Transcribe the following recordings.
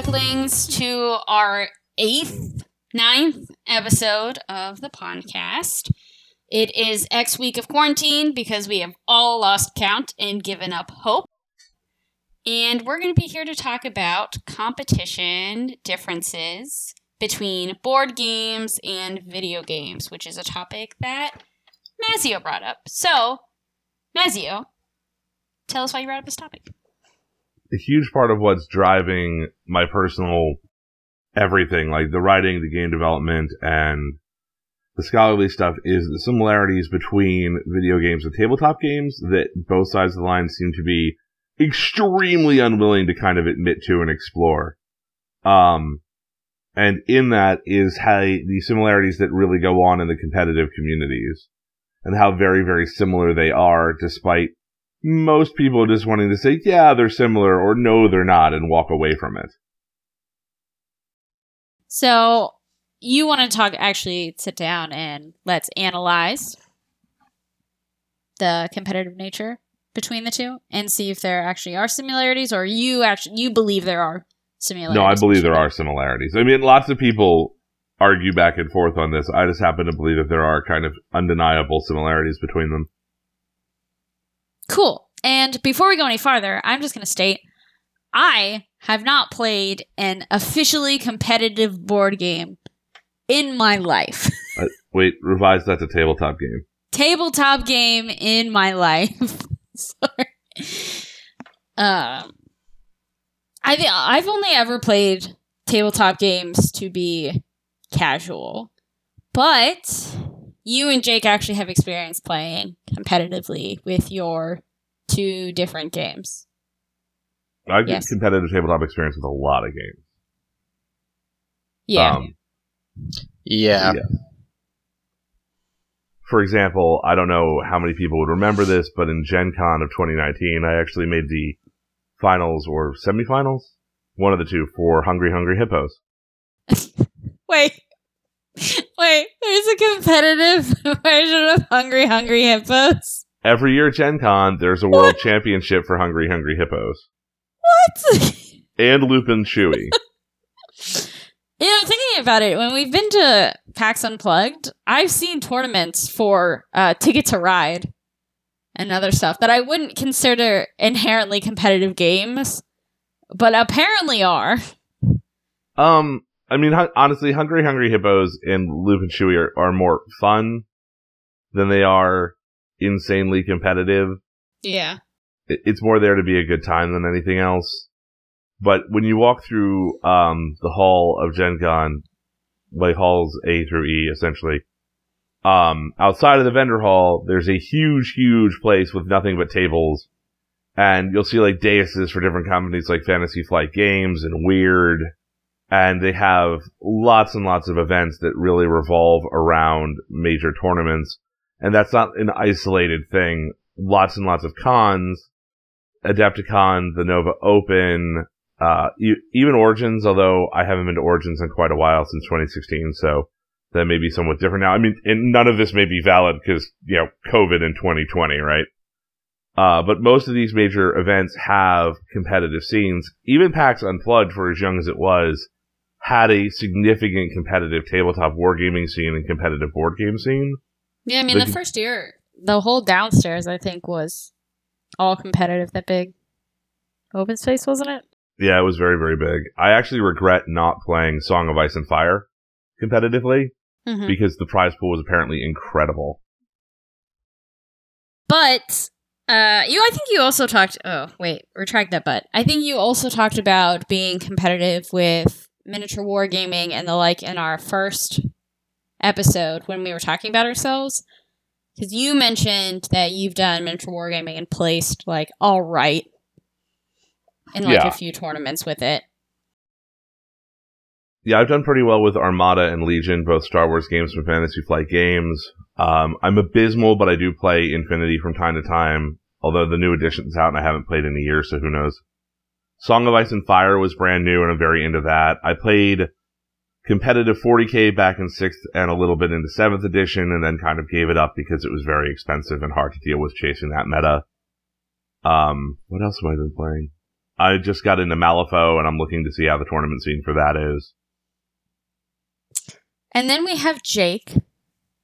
ducklings, to our eighth, ninth episode of the podcast. It is X week of quarantine because we have all lost count and given up hope. And we're going to be here to talk about competition differences between board games and video games, which is a topic that Mazio brought up. So, Mazio, tell us why you brought up this topic. A huge part of what's driving my personal everything, like the writing, the game development, and the scholarly stuff, is the similarities between video games and tabletop games that both sides of the line seem to be extremely unwilling to kind of admit to and explore. Um, and in that is how the similarities that really go on in the competitive communities and how very, very similar they are despite most people just wanting to say, yeah, they're similar or no, they're not and walk away from it. So you want to talk, actually sit down and let's analyze the competitive nature between the two and see if there actually are similarities or you actually, you believe there are similarities. No, I believe there are similarities. I mean, lots of people argue back and forth on this. I just happen to believe that there are kind of undeniable similarities between them. Cool. And before we go any farther, I'm just going to state I have not played an officially competitive board game in my life. uh, wait, revise that to tabletop game. Tabletop game in my life. Sorry. Um, I th- I've only ever played tabletop games to be casual, but you and Jake actually have experience playing competitively with your two different games. I've yes. competitive tabletop experience with a lot of games. Yeah. Um, yeah. yeah. For example, I don't know how many people would remember this, but in Gen Con of 2019, I actually made the finals or semifinals, one of the two, for Hungry Hungry Hippos. Wait. Wait, there's a competitive version of Hungry Hungry Hippos. Every year at Gen Con, there's a world what? championship for Hungry Hungry Hippos. What? and Loopin' Chewie. You know, thinking about it, when we've been to PAX Unplugged, I've seen tournaments for uh, Ticket to Ride and other stuff that I wouldn't consider inherently competitive games, but apparently are. Um, I mean, honestly, Hungry Hungry Hippos and Loopin' Chewie are, are more fun than they are insanely competitive. Yeah. it's more there to be a good time than anything else. But when you walk through um, the hall of Gen Con, like halls A through E, essentially, um, outside of the vendor hall, there's a huge, huge place with nothing but tables. And you'll see like daises for different companies like Fantasy Flight Games and Wyrd. And they have lots and lots of events that really revolve around major tournaments. And that's not an isolated thing. Lots and lots of cons. Adepticon, the Nova Open, uh, even Origins, although I haven't been to Origins in quite a while since 2016, so that may be somewhat different now. I mean, and none of this may be valid because, you know, COVID in 2020, right? Uh, but most of these major events have competitive scenes. Even PAX Unplugged, for as young as it was, had a significant competitive tabletop wargaming scene and competitive board game scene. Yeah, I mean, the, the first year, the whole downstairs, I think, was all competitive. That big open space, wasn't it? Yeah, it was very, very big. I actually regret not playing Song of Ice and Fire competitively mm-hmm. because the prize pool was apparently incredible. But uh, you, I think you also talked. Oh, wait, retract that. But I think you also talked about being competitive with miniature wargaming and the like in our first episode when we were talking about ourselves. Because you mentioned that you've done miniature wargaming and placed like all right in like yeah. a few tournaments with it. Yeah, I've done pretty well with Armada and Legion, both Star Wars games from Fantasy Flight Games. Um, I'm abysmal, but I do play Infinity from time to time. Although the new edition's out and I haven't played in a year, so who knows. Song of Ice and Fire was brand new and I'm very into that. I played competitive 40k back in 6th and a little bit into 7th edition and then kind of gave it up because it was very expensive and hard to deal with chasing that meta. Um, what else have I been playing? I just got into Malifaux, and I'm looking to see how the tournament scene for that is. And then we have Jake,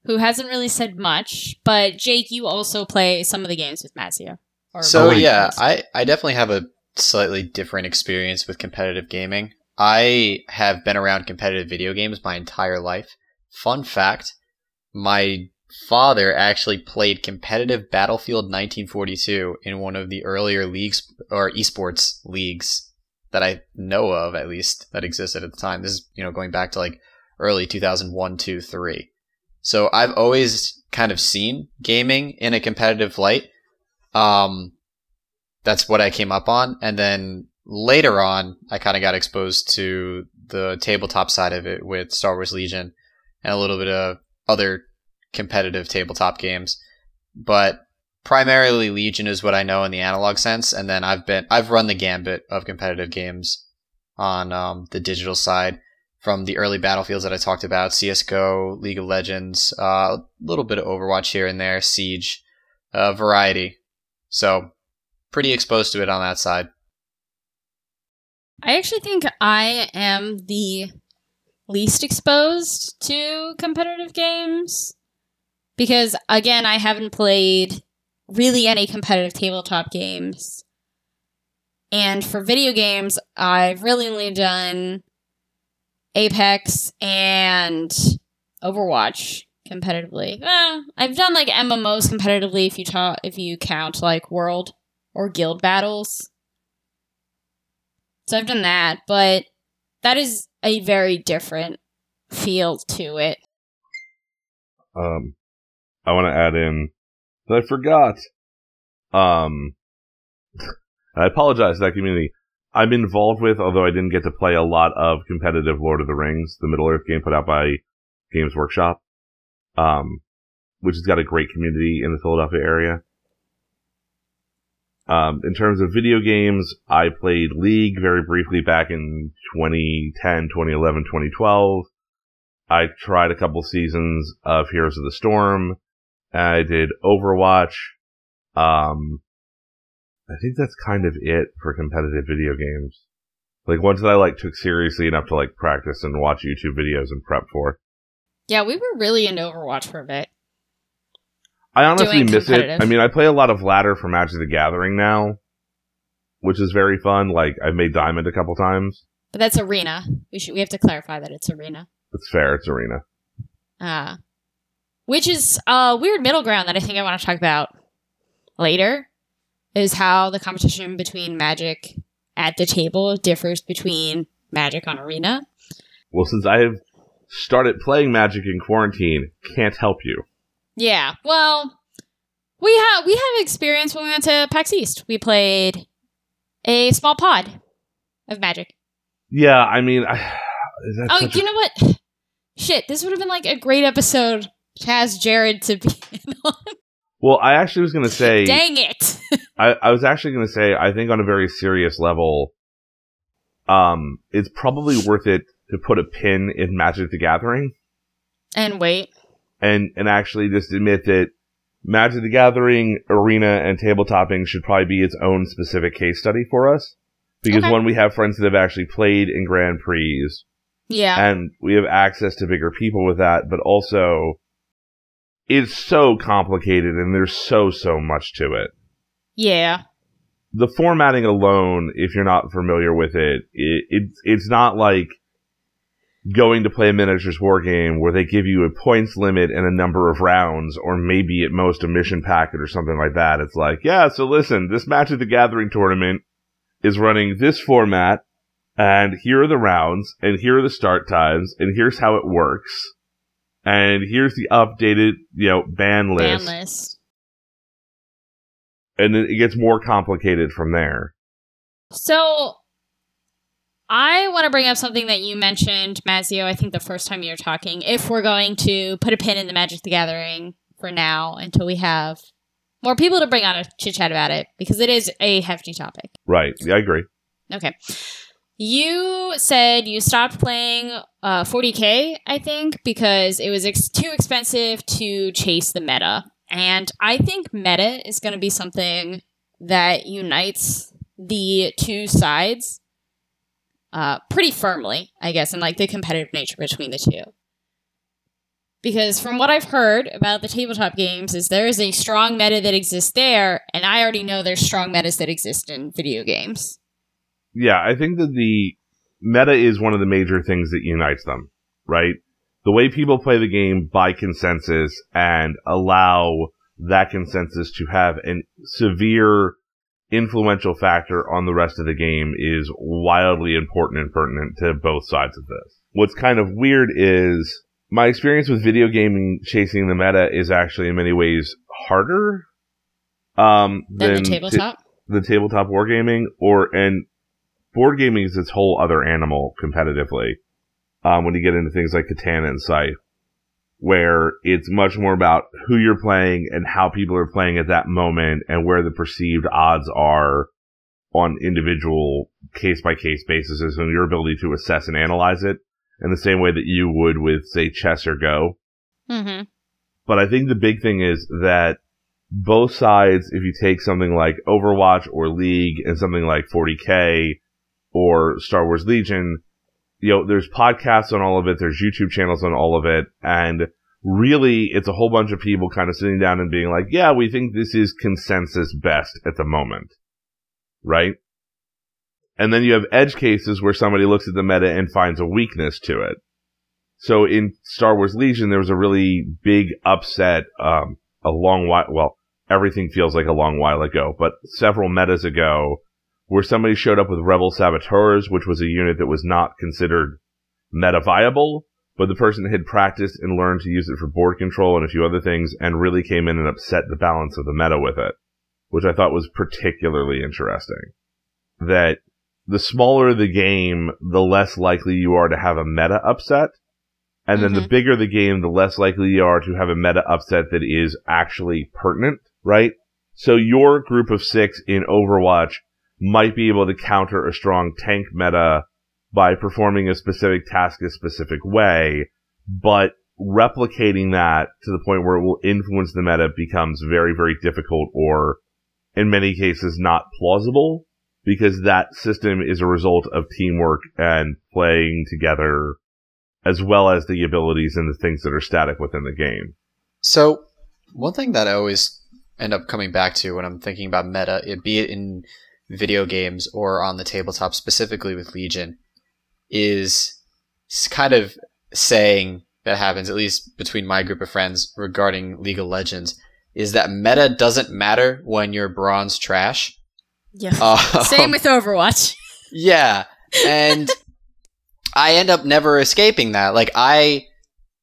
who hasn't really said much, but Jake, you also play some of the games with Mazio. So yeah, games. I, I definitely have a slightly different experience with competitive gaming. I have been around competitive video games my entire life. Fun fact, my father actually played competitive Battlefield 1942 in one of the earlier leagues or esports leagues that I know of at least that existed at the time. This is, you know, going back to like early 2001, 2, 3. So I've always kind of seen gaming in a competitive light. Um, that's what I came up on. And then later on, I kind of got exposed to the tabletop side of it with Star Wars Legion and a little bit of other competitive tabletop games. But primarily Legion is what I know in the analog sense. And then I've been, I've run the gambit of competitive games on um, the digital side from the early battlefields that I talked about CSGO, League of Legends, uh, a little bit of Overwatch here and there, Siege, uh, variety. So pretty exposed to it on that side. I actually think I am the least exposed to competitive games because again, I haven't played really any competitive tabletop games. And for video games, I've really only done Apex and Overwatch competitively. Well, I've done like MMOs competitively if you ta- if you count like world or guild battles. So I've done that, but that is a very different feel to it. Um, I want to add in that I forgot. Um, I apologize to that community. I'm involved with, although I didn't get to play a lot of competitive Lord of the Rings, the Middle Earth game put out by Games Workshop, um, which has got a great community in the Philadelphia area. Um, in terms of video games, I played League very briefly back in 2010, 2011, 2012. I tried a couple seasons of Heroes of the Storm. I did Overwatch. Um, I think that's kind of it for competitive video games. Like ones that I like took seriously enough to like practice and watch YouTube videos and prep for. Yeah, we were really into Overwatch for a bit. I honestly miss it. I mean, I play a lot of ladder for Magic the Gathering now, which is very fun. Like I've made Diamond a couple times. But that's arena. We should we have to clarify that it's arena. It's fair. It's arena. Uh which is a weird middle ground that I think I want to talk about later is how the competition between Magic at the table differs between Magic on arena. Well, since I have started playing Magic in quarantine, can't help you. Yeah. Well, we have we have experience when we went to PAX East. We played a small pod of Magic. Yeah, I mean, I, Oh, such a you know what? Shit, this would have been like a great episode to ask Jared to be on. Well, I actually was going to say, Dang it. I, I was actually going to say, I think on a very serious level, um, it's probably worth it to put a pin in Magic the Gathering and wait. And, and actually just admit that Magic the Gathering, arena, and tabletopping should probably be its own specific case study for us. Because Okay. one, we have friends that have actually played in Grand Prix, Yeah. and we have access to bigger people with that, but also it's so complicated and there's so, so much to it. yeah. the formatting alone, if you're not familiar with it, it, it it's not like going to play a miniatures war game where they give you a points limit and a number of rounds, or maybe at most a mission packet or something like that. It's like, yeah, so listen, this Match of the Gathering tournament is running this format, and here are the rounds, and here are the start times, and here's how it works. And here's the updated, you know, ban list Ban list. and then it gets more complicated from there. So I want to bring up something that you mentioned, Mazio, I think the first time you were talking. If we're going to put a pin in the Magic the Gathering for now until we have more people to bring on a chit chat about it, because it is a hefty topic. Right. Yeah, I agree. Okay. You said you stopped playing uh, 40k, I think, because it was ex- too expensive to chase the meta. And I think meta is going to be something that unites the two sides uh, pretty firmly, I guess, and like the competitive nature between the two. Because from what I've heard about the tabletop games, is there is a strong meta that exists there, and I already know there's strong metas that exist in video games. Yeah, I think that the meta is one of the major things that unites them, right? The way people play the game by consensus and allow that consensus to have a severe influential factor on the rest of the game is wildly important and pertinent to both sides of this. What's kind of weird is my experience with video gaming chasing the meta is actually in many ways harder um, Then than the tabletop. the tabletop wargaming or and board gaming is its whole other animal competitively. Um, when you get into things like Catan and Scythe, where it's much more about who you're playing and how people are playing at that moment and where the perceived odds are on individual case by case basis and your ability to assess and analyze it in the same way that you would with say chess or go. mm-hmm. But I think the big thing is that both sides, if you take something like Overwatch or League and something like 40K or Star Wars Legion, you know, there's podcasts on all of it, there's YouTube channels on all of it, and really it's a whole bunch of people kind of sitting down and being like, yeah, we think this is consensus best at the moment. Right? And then you have edge cases where somebody looks at the meta and finds a weakness to it. So in Star Wars Legion, there was a really big upset, um, a long while, well, everything feels like a long while ago, but several metas ago, where somebody showed up with Rebel Saboteurs, which was a unit that was not considered meta viable, but the person had practiced and learned to use it for board control and a few other things, and really came in and upset the balance of the meta with it, which I thought was particularly interesting. That the smaller the game, the less likely you are to have a meta upset. And then the mm-hmm. bigger the game, the less likely you are to have a meta upset that is actually pertinent, right? So your group of six in Overwatch might be able to counter a strong tank meta by performing a specific task a specific way, but replicating that to the point where it will influence the meta becomes very, very difficult or in many cases not plausible because that system is a result of teamwork and playing together as well as the abilities and the things that are static within the game. So, one thing that I always end up coming back to when I'm thinking about meta, it, be it in video games or on the tabletop, specifically with Legion, is kind of saying that happens, at least between my group of friends regarding League of Legends, is that meta doesn't matter when you're bronze trash. Yeah. Uh, Same with Overwatch. yeah, and I end up never escaping that. Like I,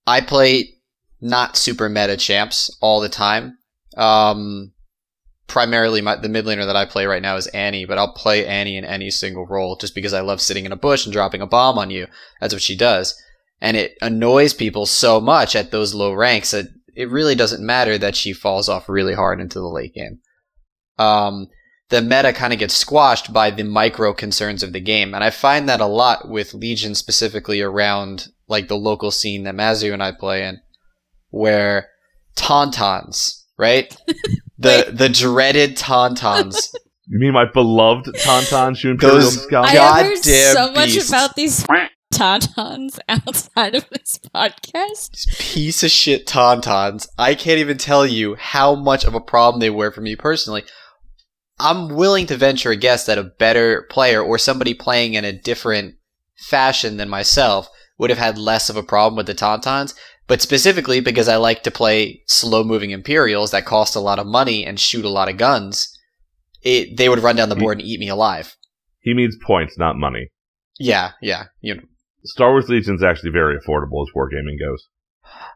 I play not super meta champs all the time. Um, primarily, my the mid laner that I play right now is Annie, but I'll play Annie in any single role just because I love sitting in a bush and dropping a bomb on you. That's what she does, and it annoys people so much at those low ranks that it really doesn't matter that she falls off really hard into the late game. Um, the meta kind of gets squashed by the micro concerns of the game. And I find that a lot with Legion specifically around like the local scene that Mazio and I play in, where tauntauns, right? the the dreaded tauntauns. You mean my beloved Tauntaun Shu Imperial Those- Scout? I have heard Goddamn so much beasts. about these tauntauns outside of this podcast. These piece of shit tauntauns. I can't even tell you how much of a problem they were for me personally. I'm willing to venture a guess that a better player or somebody playing in a different fashion than myself would have had less of a problem with the tauntauns. But specifically because I like to play slow moving Imperials that cost a lot of money and shoot a lot of guns, it, they would run down the board and eat me alive. He means points, not money. Yeah, yeah. You know, Star Wars Legion is actually very affordable as wargaming goes.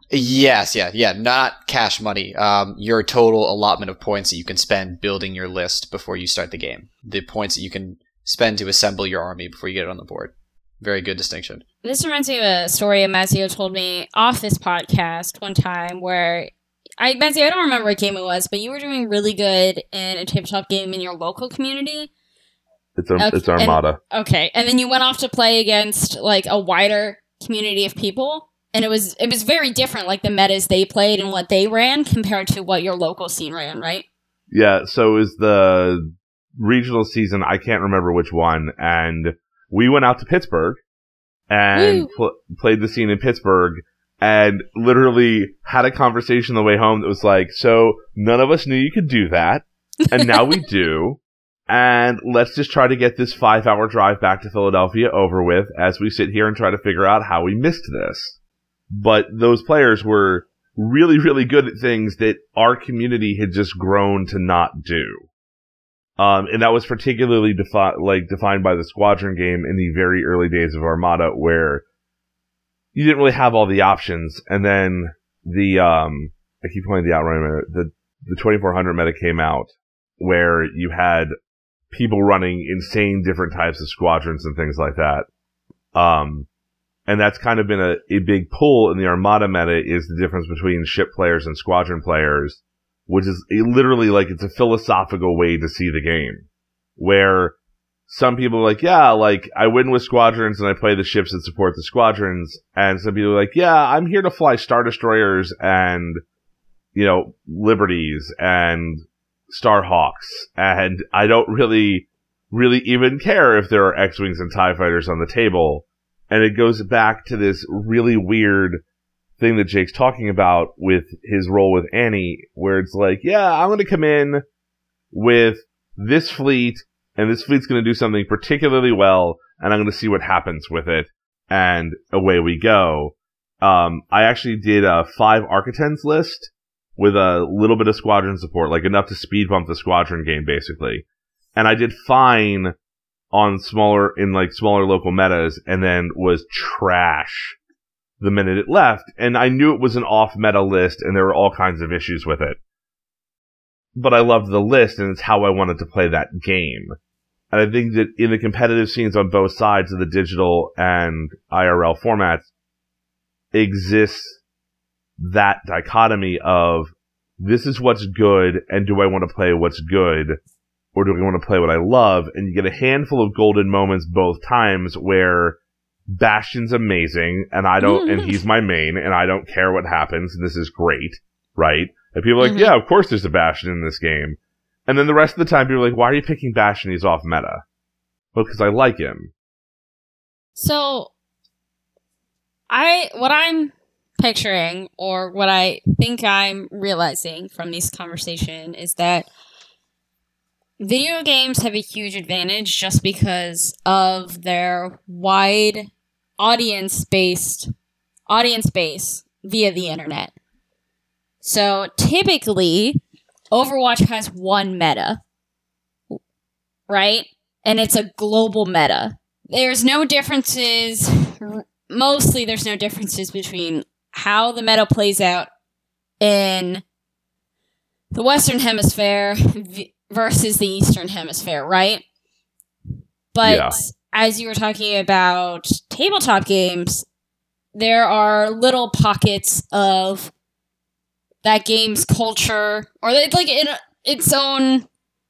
Yes, yeah, yeah. Not cash money. Um, your total allotment of points that you can spend building your list before you start the game. The points that you can spend to assemble your army before you get it on the board. Very good distinction. This reminds me of a story Mazio told me off this podcast one time where I Mazio, I don't remember what game it was, but you were doing really good in a tabletop game in your local community. It's, a, Okay, it's and- Armada. Okay, and then you went off to play against like a wider community of people, and it was it was very different, like the metas they played and what they ran compared to what your local scene ran, right? Yeah, so is the regional season. I can't remember which one, and we went out to Pittsburgh and pl- played the scene in Pittsburgh and literally had a conversation the way home that was like, so none of us knew you could do that. And now we do. And let's just try to get this five hour drive back to Philadelphia over with as we sit here and try to figure out how we missed this. But those players were really, really good at things that our community had just grown to not do. Um, and that was particularly defi- like defined by the squadron game in the very early days of Armada, where you didn't really have all the options. And then the um, I keep pointing the outrun meta. The the 2400 meta came out where you had people running insane different types of squadrons and things like that. Um, and that's kind of been a, a big pull in the Armada meta is the difference between ship players and squadron players which is literally like it's a philosophical way to see the game where some people are like, yeah, like I win with squadrons and I play the ships that support the squadrons. And some people are like, yeah, I'm here to fly star destroyers and, you know, liberties and starhawks. And I don't really, really even care if there are X-Wings and TIE fighters on the table. And it goes back to this really weird thing that Jake's talking about with his role with Annie, where it's like, yeah, I'm going to come in with this fleet, and this fleet's going to do something particularly well, and I'm going to see what happens with it, and away we go. Um, I actually did a five Arquitens list with a little bit of squadron support, like enough to speed bump the squadron game, basically. And I did fine on smaller, in like smaller local metas, and then was trash the minute it left, and I knew it was an off meta list and there were all kinds of issues with it. But I loved the list and it's how I wanted to play that game. And I think that in the competitive scenes on both sides of the digital and IRL formats exists that dichotomy of this is what's good and do I want to play what's good or do I want to play what I love? And you get a handful of golden moments both times where Bastion's amazing, and I don't, and he's my main, and I don't care what happens, and this is great, right? And people are like, mm-hmm. yeah, of course there's a Bastion in this game. And then the rest of the time, people are like, why are you picking Bastion? He's off meta. Well, because I like him. So, I, what I'm picturing, or what I think I'm realizing from this conversation is that video games have a huge advantage just because of their wide audience based audience base via the internet. So typically, Overwatch has one meta, right? And it's a global meta. There's no differences, mostly, there's no differences between how the meta plays out in the Western Hemisphere versus the Eastern Hemisphere, right? But yeah as you were talking about tabletop games, there are little pockets of that game's culture, or it's like in its own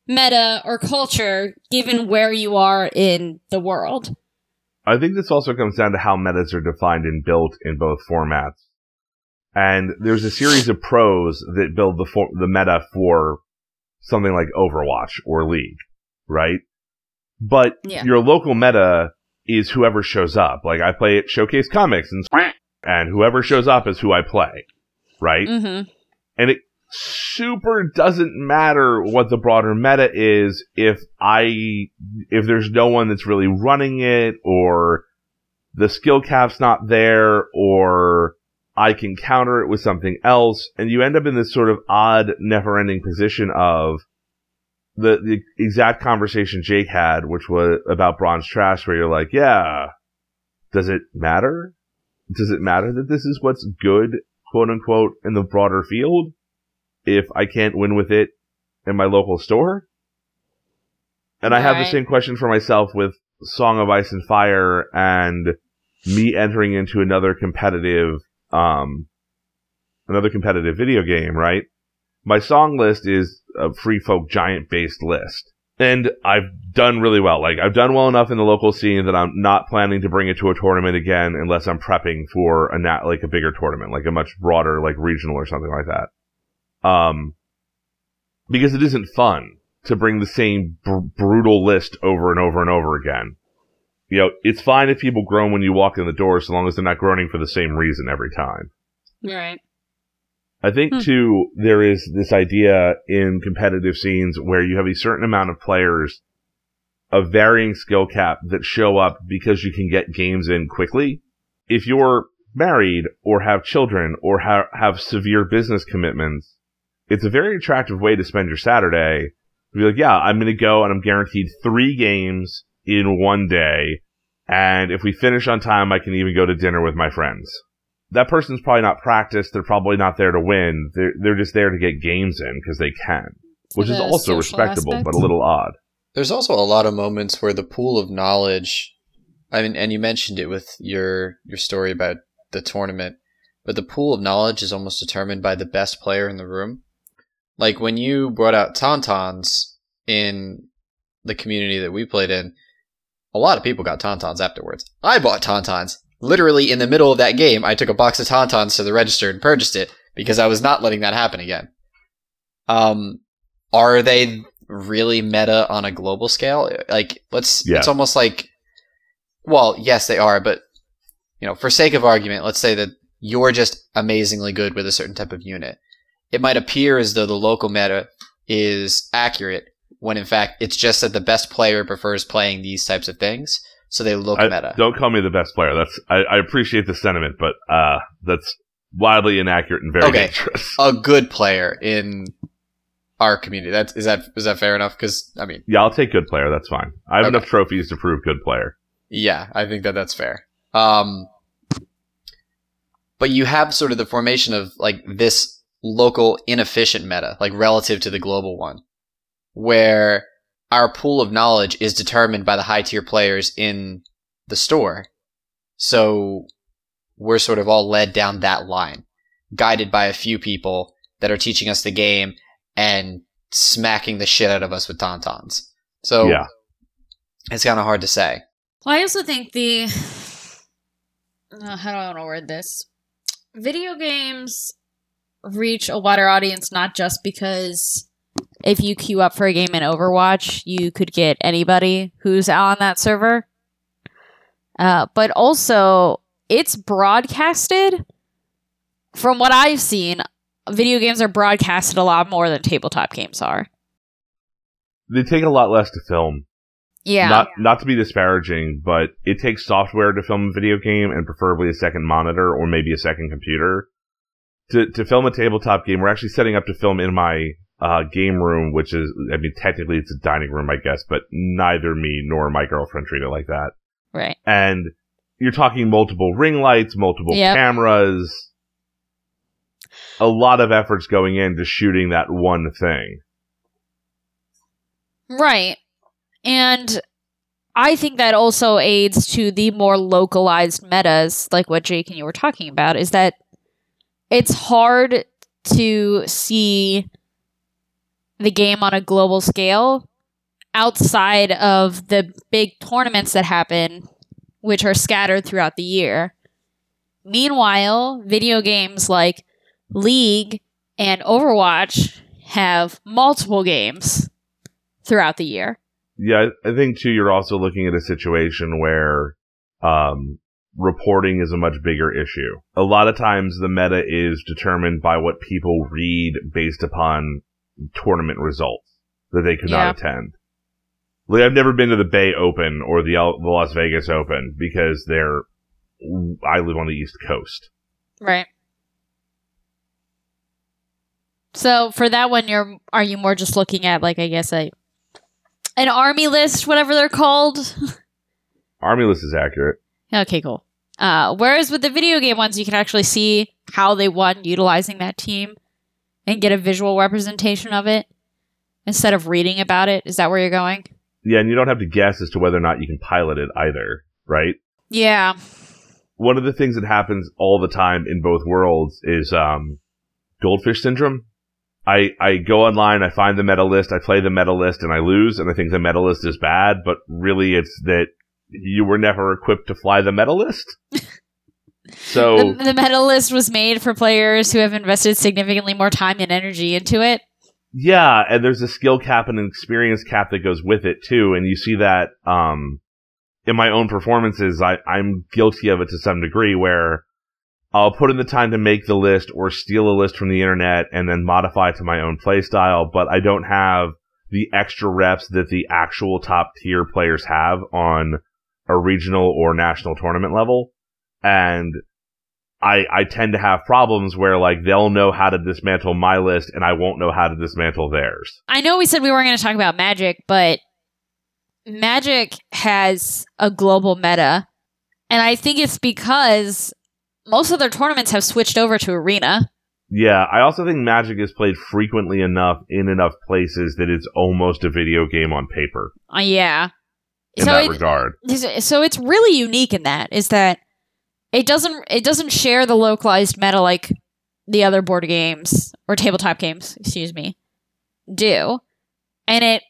meta or culture, given where you are in the world. I think this also comes down to how metas are defined and built in both formats. And there's a series of pros that build the for- the meta for something like Overwatch or League, right? But yeah. your local meta is whoever shows up. Like I play at Showcase Comics and and whoever shows up is who I play, right? Mm-hmm. And it super doesn't matter what the broader meta is if I if there's no one that's really running it or the skill cap's not there or I can counter it with something else and you end up in this sort of odd never ending position of the the exact conversation Jake had, which was about bronze trash, where you're like, yeah, does it matter? Does it matter that this is what's good, quote unquote, in the broader field? If I can't win with it in my local store? And I have the same question for myself with Song of Ice and Fire and me entering into another competitive, um, another competitive video game, right? My song list is a free folk giant based list. And I've done really well. Like I've done well enough in the local scene that I'm not planning to bring it to a tournament again unless I'm prepping for a nat like a bigger tournament, like a much broader, like regional or something like that. Um, because it isn't fun to bring the same br- brutal list over and over and over again. You know, it's fine if people groan when you walk in the door, so long as they're not groaning for the same reason every time. Right. I think Hmm. too there is this idea in competitive scenes where you have a certain amount of players of varying skill cap that show up because you can get games in quickly. If you're married or have children or ha- have severe business commitments, it's a very attractive way to spend your Saturday. Be like, yeah, I'm going to go and I'm guaranteed three games in one day. And if we finish on time, I can even go to dinner with my friends that person's probably not practiced. They're probably not there to win. They're they're just there to get games in because they can, which is also respectable, aspect. but a little odd. There's also a lot of moments where the pool of knowledge, I mean, and you mentioned it with your your story about the tournament, but the pool of knowledge is almost determined by the best player in the room. Like when you brought out Tauntauns in the community that we played in, a lot of people got Tauntauns afterwards. I bought Tauntauns. Literally in the middle of that game, I took a box of Tauntauns to the register and purchased it because I was not letting that happen again. Um, are they really meta on a global scale? Like, let's. Yeah. It's almost like. Well, yes, they are, but you know, for sake of argument, let's say that you're just amazingly good with a certain type of unit. It might appear as though the local meta is accurate when in fact it's just that the best player prefers playing these types of things, so they look I- meta. don't call me the best player. That's I, I appreciate the sentiment, but uh, that's wildly inaccurate and very Okay. dangerous. A good player in our community. That's is that is that fair enough? Because I mean, Yeah, I'll take good player. That's fine. I have Okay. enough trophies to prove good player. Yeah, I think that that's fair. Um, but you have sort of the formation of like this local inefficient meta, like relative to the global one, where our pool of knowledge is determined by the high tier players in the store. So we're sort of all led down that line, guided by a few people that are teaching us the game and smacking the shit out of us with tauntauns. So Yeah. it's kind of hard to say. Well, I also think the uh, how do I want to word this? Video games reach a wider audience not just because if you queue up for a game in Overwatch, you could get anybody who's on that server, uh, but also it's broadcasted. From what I've seen, video games are broadcasted a lot more than tabletop games are. They take a lot less to film. Yeah, Not not to be disparaging, but it takes software to film a video game and preferably a second monitor or maybe a second computer. To to film a tabletop game, we're actually setting up to film in my uh, game room, which is I mean technically it's a dining room, I guess, but neither me nor my girlfriend treat it like that. right. And you're talking multiple ring lights, multiple Yep. cameras, a lot of efforts going into shooting that one thing. Right. And I think that also aids to the more localized metas, like what Jake and you were talking about, is that it's hard to see the game on a global scale outside of the big tournaments that happen, which are scattered throughout the year. Meanwhile, video games like League and Overwatch have multiple games throughout the year. Yeah, I think too. You're also looking at a situation where um, reporting is a much bigger issue. A lot of times, the meta is determined by what people read based upon tournament results that they could Yeah. not attend. Like I've never been to the Bay Open or the the Las Vegas Open because they're. I live on the East Coast. Right. So for that one, you're are you more just looking at like I guess a an army list, whatever they're called? Army list is accurate. okay, cool. Uh, whereas with the video game ones, you can actually see how they won utilizing that team and get a visual representation of it instead of reading about it. Is that where you're going? Yeah, and you don't have to guess as to whether or not you can pilot it either, right? Yeah. one of the things that happens all the time in both worlds is um, goldfish syndrome. I, I go online, I find the meta list, I play the meta list, and I lose, and I think the meta list is bad, but really it's that you were never equipped to fly the meta list. So, The, the meta list was made for players who have invested significantly more time and energy into it. Yeah, and there's a skill cap and an experience cap that goes with it too, and you see that um, in my own performances. I, I'm guilty of it to some degree, where I'll put in the time to make the list or steal a list from the internet and then modify it to my own playstyle, but I don't have the extra reps that the actual top tier players have on a regional or national tournament level. And I, I tend to have problems where like they'll know how to dismantle my list and I won't know how to dismantle theirs. I know we said we weren't going to talk about Magic, but Magic has a global meta. And I think it's because most of their tournaments have switched over to Arena. Yeah, I also think Magic is played frequently enough in enough places that it's almost a video game on paper. Uh, yeah. In so that it- regard. so it's really unique in that is that it doesn't it doesn't share the localized meta like the other board games or tabletop games, excuse me, do. And it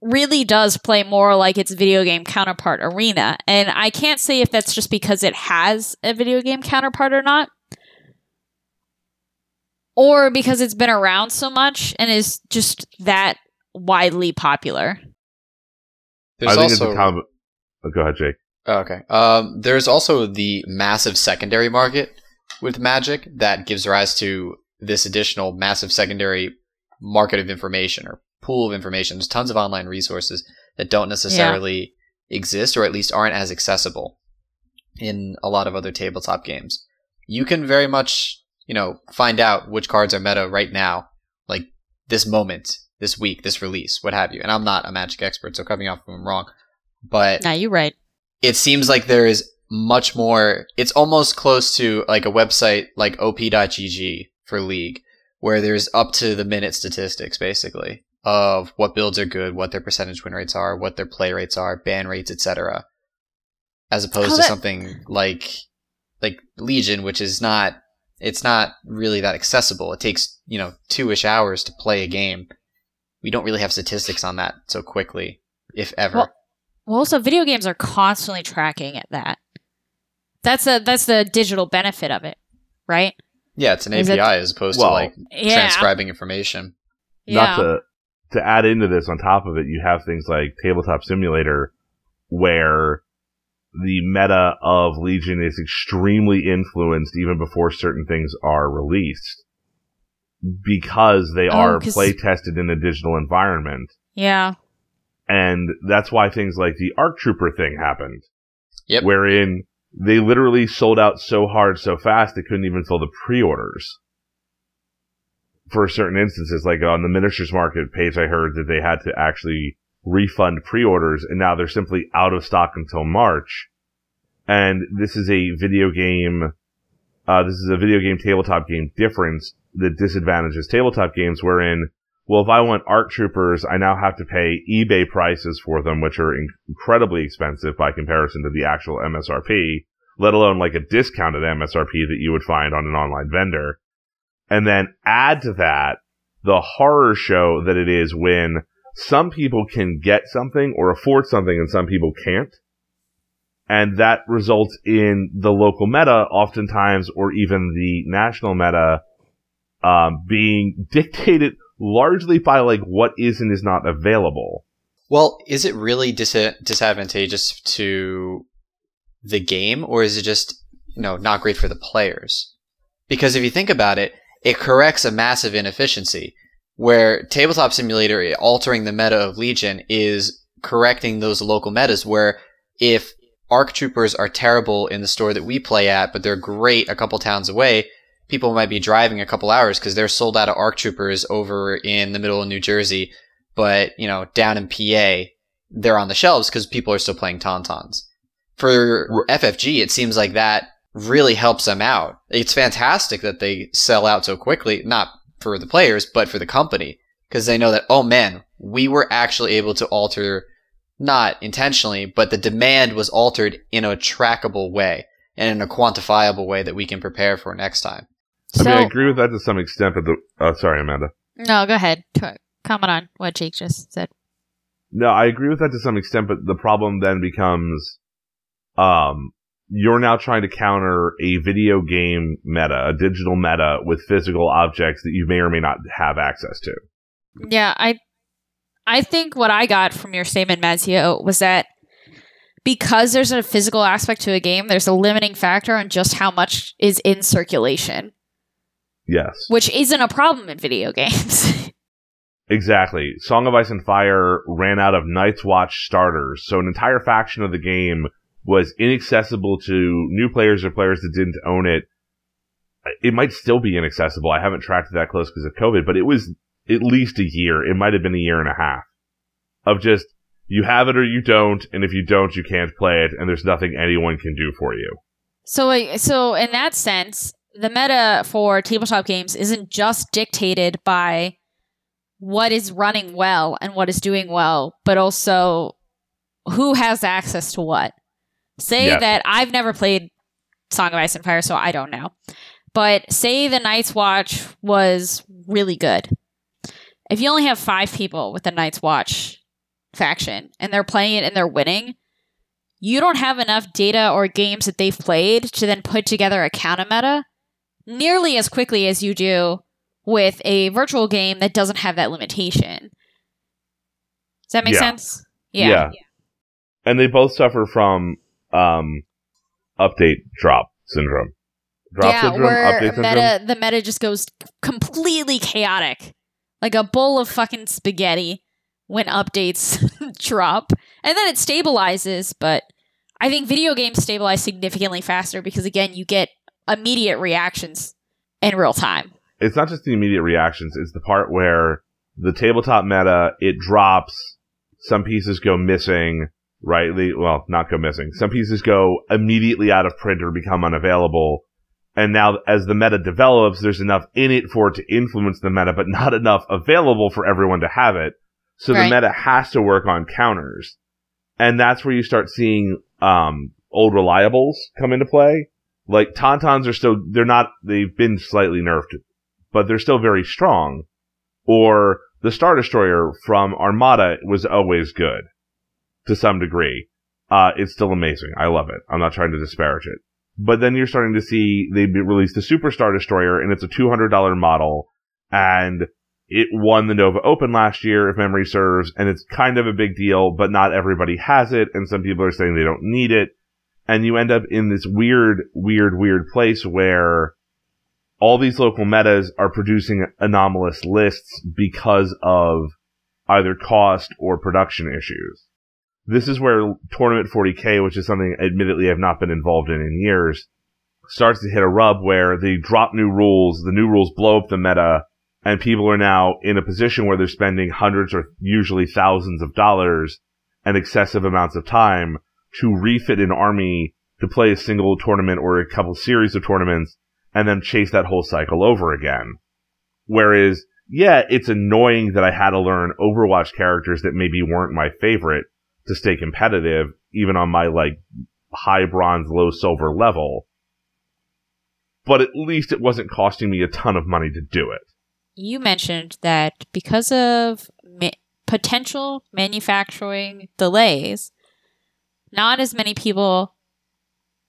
really does play more like its video game counterpart Arena. And I can't say if that's just because it has a video game counterpart or not. Or because it's been around so much and is just that widely popular. There's I think also it's a com- oh, go ahead, Jake. Oh, okay. Um, there's also the massive secondary market with Magic that gives rise to this additional massive secondary market of information or pool of information. There's tons of online resources that don't necessarily exist or at least aren't as accessible in a lot of other tabletop games. You can very much, you know, find out which cards are meta right now, like this moment, this week, this release, what have you. And I'm not a Magic expert, so me off if I'm wrong. But Now you're right. It seems like there is much more it's almost close to like a website like op.gg for league where there's up to the minute statistics basically of what builds are good what their percentage win rates are what their play rates are ban rates etc as opposed Oh, to something like like legion which is not it's not really that accessible. It takes you know two-ish hours to play a game. We don't really have statistics on that so quickly if ever. Well, Well, also video games are constantly tracking at that. That's a that's the digital benefit of it, right? Yeah, it's an Is API it- as opposed Well, to like Yeah. transcribing information. Not yeah. to to add into this on top of it, you have things like Tabletop Simulator where the meta of Legion is extremely influenced even before certain things are released because they Oh, are 'cause- play tested in a digital environment. yeah. And that's why things like the ARC Trooper thing happened. Yep. Wherein they literally sold out so hard so fast they couldn't even fill the pre-orders. For certain instances, like on the miniatures market page, I heard that they had to actually refund pre-orders and now they're simply out of stock until March. And this is a video game, uh, this is a video game tabletop game difference that disadvantages tabletop games wherein well, if I want ARC Troopers, I now have to pay eBay prices for them, which are in- incredibly expensive by comparison to the actual MSRP, let alone like a discounted MSRP that you would find on an online vendor. And then add to that the horror show that it is when some people can get something or afford something and some people can't. And that results in the local meta oftentimes or even the national meta um, being dictated largely by like what is and is not available. Well, is it really dis- disadvantageous to the game, or is it just you know not great for the players? Because if you think about it, it corrects a massive inefficiency where Tabletop Simulator eh, altering the meta of Legion is correcting those local metas. Where if ARC Troopers are terrible in the store that we play at, but they're great a couple towns away, people might be driving a couple hours because they're sold out of ARC Troopers over in the middle of New Jersey, but you know down in PA they're on the shelves because people are still playing Tauntauns. For FFG, it seems like that really helps them out. It's fantastic that they sell out so quickly, not for the players, but for the company, because they know that, oh man, we were actually able to alter, not intentionally, but the demand was altered in a trackable way and in a quantifiable way that we can prepare for next time. I mean, I agree with that to some extent, but the uh, sorry, Amanda. no, go ahead. Comment on what Jake just said. No, I agree with that to some extent, but the problem then becomes, um, you're now trying to counter a video game meta, a digital meta with physical objects that you may or may not have access to. Yeah, I I think what I got from your statement, Mazio, was that because there's a physical aspect to a game, there's a limiting factor on just how much is in circulation, Yes. which isn't a problem in video games. Exactly. Song of Ice and Fire ran out of Night's Watch starters, so an entire faction of the game was inaccessible to new players or players that didn't own it. It might still be inaccessible. I haven't tracked it that close because of COVID, but it was at least a year. It might have been a year and a half of just you have it or you don't, and if you don't, you can't play it, and there's nothing anyone can do for you. so, so in that sense, the meta for tabletop games isn't just dictated by what is running well and what is doing well, but also who has access to what. Say Yes. that I've never played Song of Ice and Fire, so I don't know. But say the Night's Watch was really good. If you only have five people with the Night's Watch faction and they're playing it and they're winning, you don't have enough data or games that they've played to then put together a counter meta nearly as quickly as you do with a virtual game that doesn't have that limitation. Does that make Yeah. sense? Yeah. And they both suffer from um, update drop syndrome. Drop yeah, syndrome, where update syndrome. the meta just goes completely chaotic, like a bowl of fucking spaghetti when updates drop, and then it stabilizes. But I think video games stabilize significantly faster because again, you get immediate reactions in real time. it's not just the immediate reactions, it's the part where the tabletop meta, it drops, some pieces go missing, right? They, well, not go missing. Some pieces go immediately out of print or become unavailable. And now as the meta develops, there's enough in it for it to influence the meta, but not enough available for everyone to have it. So Right. the meta has to work on counters. And that's where you start seeing, um, old reliables come into play. Like Tauntauns are still, they're not, they've been slightly nerfed but they're still very strong. Or the Star Destroyer from Armada was always good to some degree. Uh, it's still amazing. I love it. I'm not trying to disparage it. But then you're starting to see they released the Super Star Destroyer and it's a $200 model and it won the Nova Open last year, if memory serves, and it's kind of a big deal, but not everybody has it, and some people are saying they don't need it. And you end up in this weird, weird, weird place where all these local metas are producing anomalous lists because of either cost or production issues. This is where Tournament 40k, which is something admittedly I've not been involved in in years, starts to hit a rub where they drop new rules, the new rules blow up the meta, and people are now in a position where they're spending hundreds or usually thousands of dollars and excessive amounts of time to refit an army to play a single tournament or a couple series of tournaments and then chase that whole cycle over again. Whereas, yeah, it's annoying that I had to learn Overwatch characters that maybe weren't my favorite to stay competitive, even on my like high bronze, low silver level. But at least it wasn't costing me a ton of money to do it. You mentioned that because of ma- potential manufacturing delays, not as many people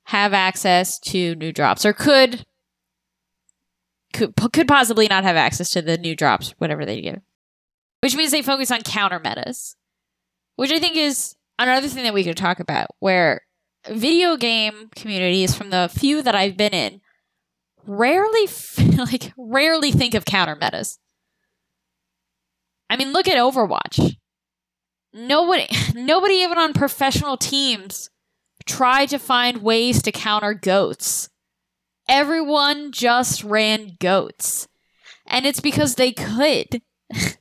have access to new drops or could could, could possibly not have access to the new drops whatever they get which means they focus on counter metas which i think is another thing that we could talk about where video game communities from the few that i've been in rarely like rarely think of counter metas. I mean look at overwatch nobody nobody even on professional teams tried to find ways to counter goats. Everyone just ran goats. And it's because they could.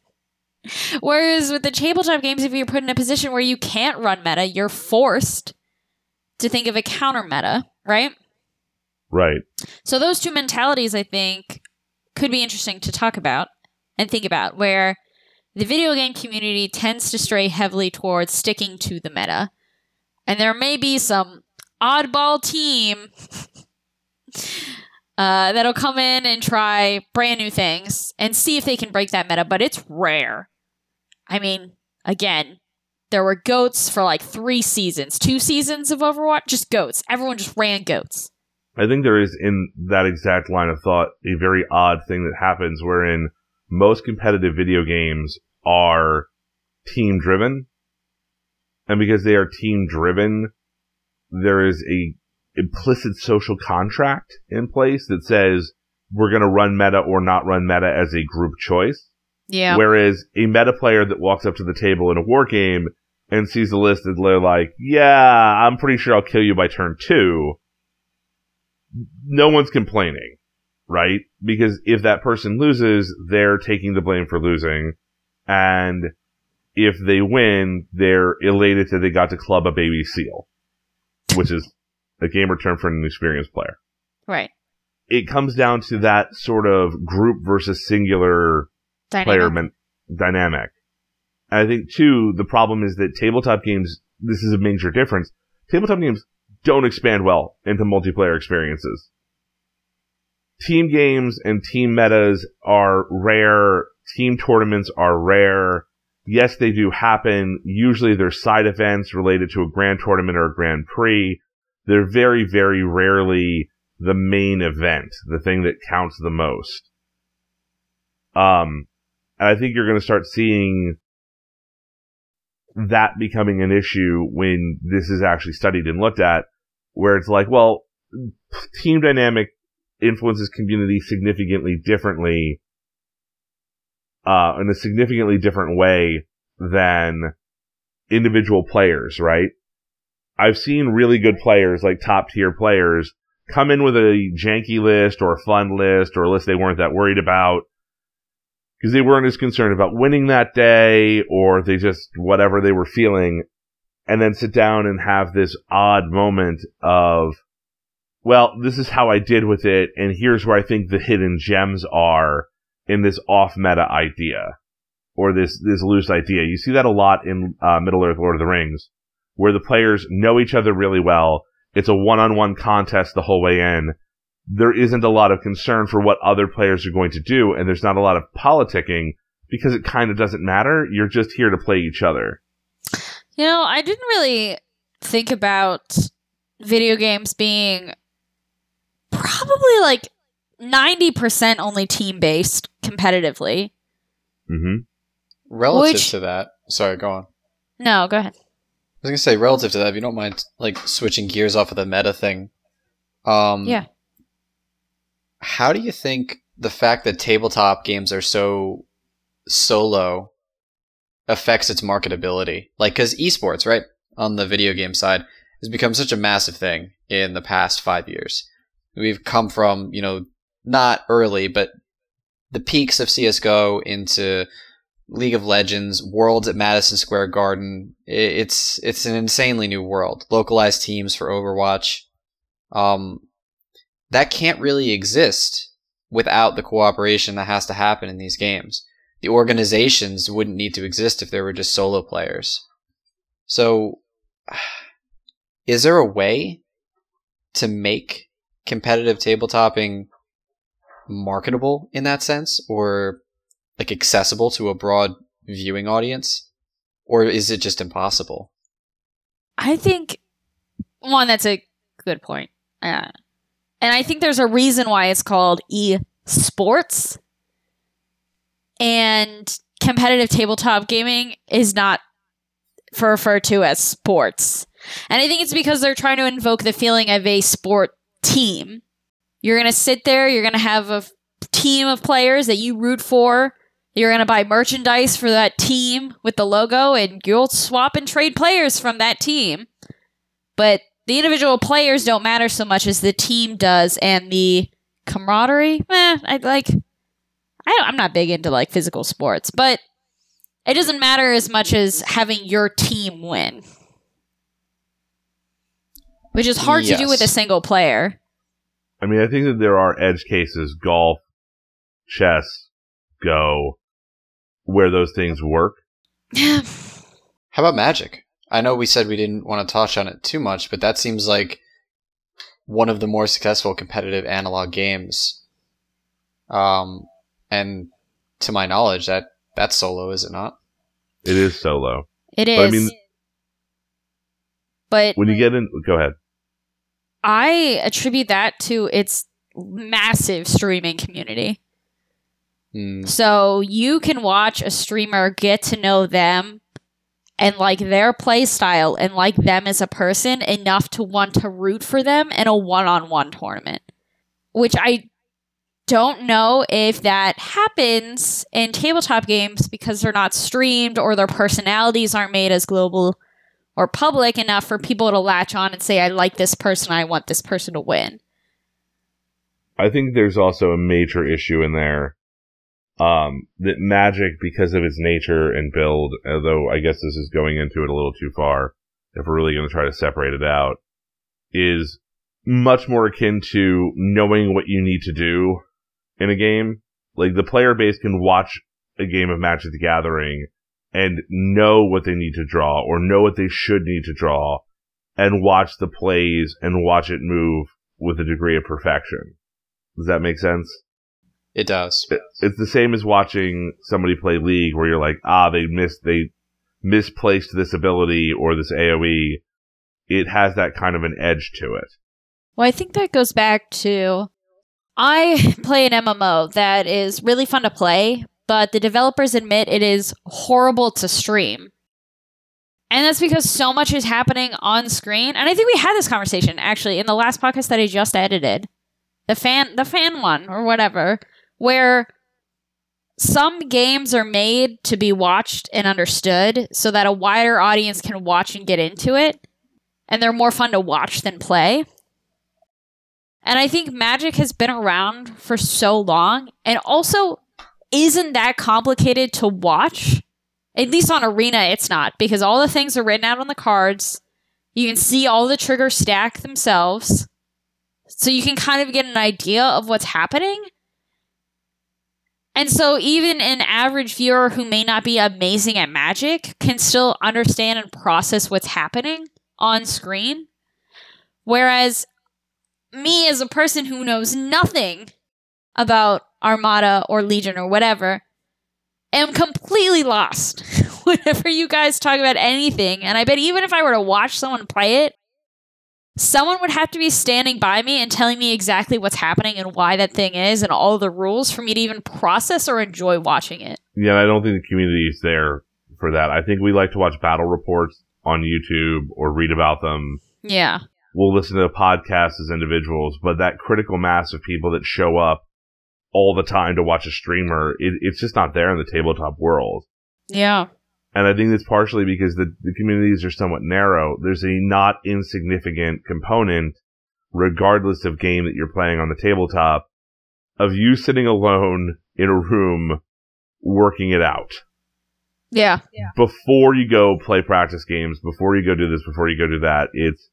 Whereas with the tabletop games, if you're put in a position where you can't run meta, you're forced to think of a counter meta, right? Right. So those two mentalities, I think, could be interesting to talk about and think about, where the video game community tends to stray heavily towards sticking to the meta. And there may be some oddball team uh, that'll come in and try brand new things and see if they can break that meta, but it's rare. I mean, again, there were goats for like three seasons, two seasons of Overwatch, just goats. Everyone just ran goats. I think there is in that exact line of thought a very odd thing that happens wherein most competitive video games are team driven. And because they are team driven, there is a implicit social contract in place that says we're going to run meta or not run meta as a group choice. Yeah. Whereas a meta player that walks up to the table in a war game and sees the list and they're like, yeah, I'm pretty sure I'll kill you by turn two. No one's complaining, right? Because if that person loses, they're taking the blame for losing. And if they win, they're elated that they got to club a baby seal, which is a gamer term for an experienced player. right. It comes down to that sort of group versus singular player Dynamic. men- dynamic. And I think too, the problem is that tabletop games, this is a major difference. Tabletop games don't expand well into multiplayer experiences. Team games and team metas are rare. Team tournaments are rare. Yes, they do happen. Usually they're side events related to a grand tournament or a grand prix. They're very, very rarely the main event, the thing that counts the most. Um, and I think you're going to start seeing that becoming an issue when this is actually studied and looked at, where it's like, well, team dynamic influences community significantly differently, uh, in a significantly different way than individual players, right? I've seen really good players, like top tier players, come in with a janky list or a fun list or a list they weren't that worried about because they weren't as concerned about winning that day or they just whatever they were feeling and then sit down and have this odd moment of well this is how i did with it and here's where i think the hidden gems are in this off meta idea or this this loose idea you see that a lot in uh, middle earth lord of the rings where the players know each other really well it's a one-on-one contest the whole way in there isn't a lot of concern for what other players are going to do, and there's not a lot of politicking because it kind of doesn't matter. You're just here to play each other. You know, I didn't really think about video games being probably like 90% only team based competitively. Mm-hmm. Relative Which- to that, sorry, go on. No, go ahead. I was gonna say relative to that, if you don't mind, like switching gears off of the meta thing. Um, Yeah. How do you think the fact that tabletop games are so solo affects its marketability? Like, because esports, right, on the video game side, has become such a massive thing in the past five years. We've come from, you know, not early, but the peaks of CS:GO into League of Legends, Worlds at Madison Square Garden. It's it's an insanely new world. Localized teams for Overwatch. Um, that can't really exist without the cooperation that has to happen in these games. The organizations wouldn't need to exist if there were just solo players. So, is there a way to make competitive tabletopping marketable in that sense, or like accessible to a broad viewing audience, or is it just impossible? I think one that's a good point. Uh, and I think there's a reason why it's called e-sports. And competitive tabletop gaming is not referred to as sports. And I think it's because they're trying to invoke the feeling of a sport team. You're going to sit there, you're going to have a f- team of players that you root for. You're going to buy merchandise for that team with the logo, and you'll swap and trade players from that team. But the individual players don't matter so much as the team does, and the camaraderie. Eh, I like. I don't, I'm not big into like physical sports, but it doesn't matter as much as having your team win, which is hard to do with a single player. I mean, I think that there are edge cases, golf, chess, go, where those things work. How about Magic? I know we said we didn't want to touch on it too much, but that seems like one of the more successful competitive analog games. Um, and to my knowledge, that that's solo, is it not? It is solo. It is. But I mean- but When you get in, go ahead. I attribute that to its massive streaming community. Mm. So you can watch a streamer get to know them and like their play style and like them as a person enough to want to root for them in a one-on-one tournament. Which I don't know if that happens in tabletop games because they're not streamed or their personalities aren't made as global or public enough for people to latch on and say I like this person, I want this person to win. I think there's also a major issue in there. Um, that magic, because of its nature and build, although I guess this is going into it a little too far, if we're really going to try to separate it out, is much more akin to knowing what you need to do in a game. Like the player base can watch a game of Magic the Gathering and know what they need to draw or know what they should need to draw and watch the plays and watch it move with a degree of perfection. Does that make sense? It does. It- It's the same as watching somebody play League where you're like, ah, they missed, they misplaced this ability or this AoE. It has that kind of an edge to it. Well, I think that goes back to I play an MMO that is really fun to play, but the developers admit it is horrible to stream. And that's because so much is happening on screen. And I think we had this conversation actually in the last podcast that I just edited. The fan the fan one or whatever, where some games are made to be watched and understood so that a wider audience can watch and get into it. And they're more fun to watch than play. And I think Magic has been around for so long and also isn't that complicated to watch. At least on Arena, it's not because all the things are written out on the cards. You can see all the triggers stack themselves. So you can kind of get an idea of what's happening. And so even an average viewer who may not be amazing at Magic can still understand and process what's happening on screen. Whereas me as a person who knows nothing about Armada or Legion or whatever am completely lost whenever you guys talk about anything. And I bet even if I were to watch someone play it, someone would have to be standing by me and telling me exactly what's happening and why that thing is and all the rules for me to even process or enjoy watching it. Yeah, I don't think the community is there for that. I think we like to watch battle reports on YouTube or read about them. Yeah. We'll listen to podcasts as individuals, but that critical mass of people that show up all the time to watch a streamer, it, it's just not there in the tabletop world. Yeah. And I think that's partially because the, the communities are somewhat narrow. There's a not insignificant component, regardless of game that you're playing on the tabletop, of you sitting alone in a room working it out. Yeah. Before you go play practice games, before you go do this, before you go do that, it's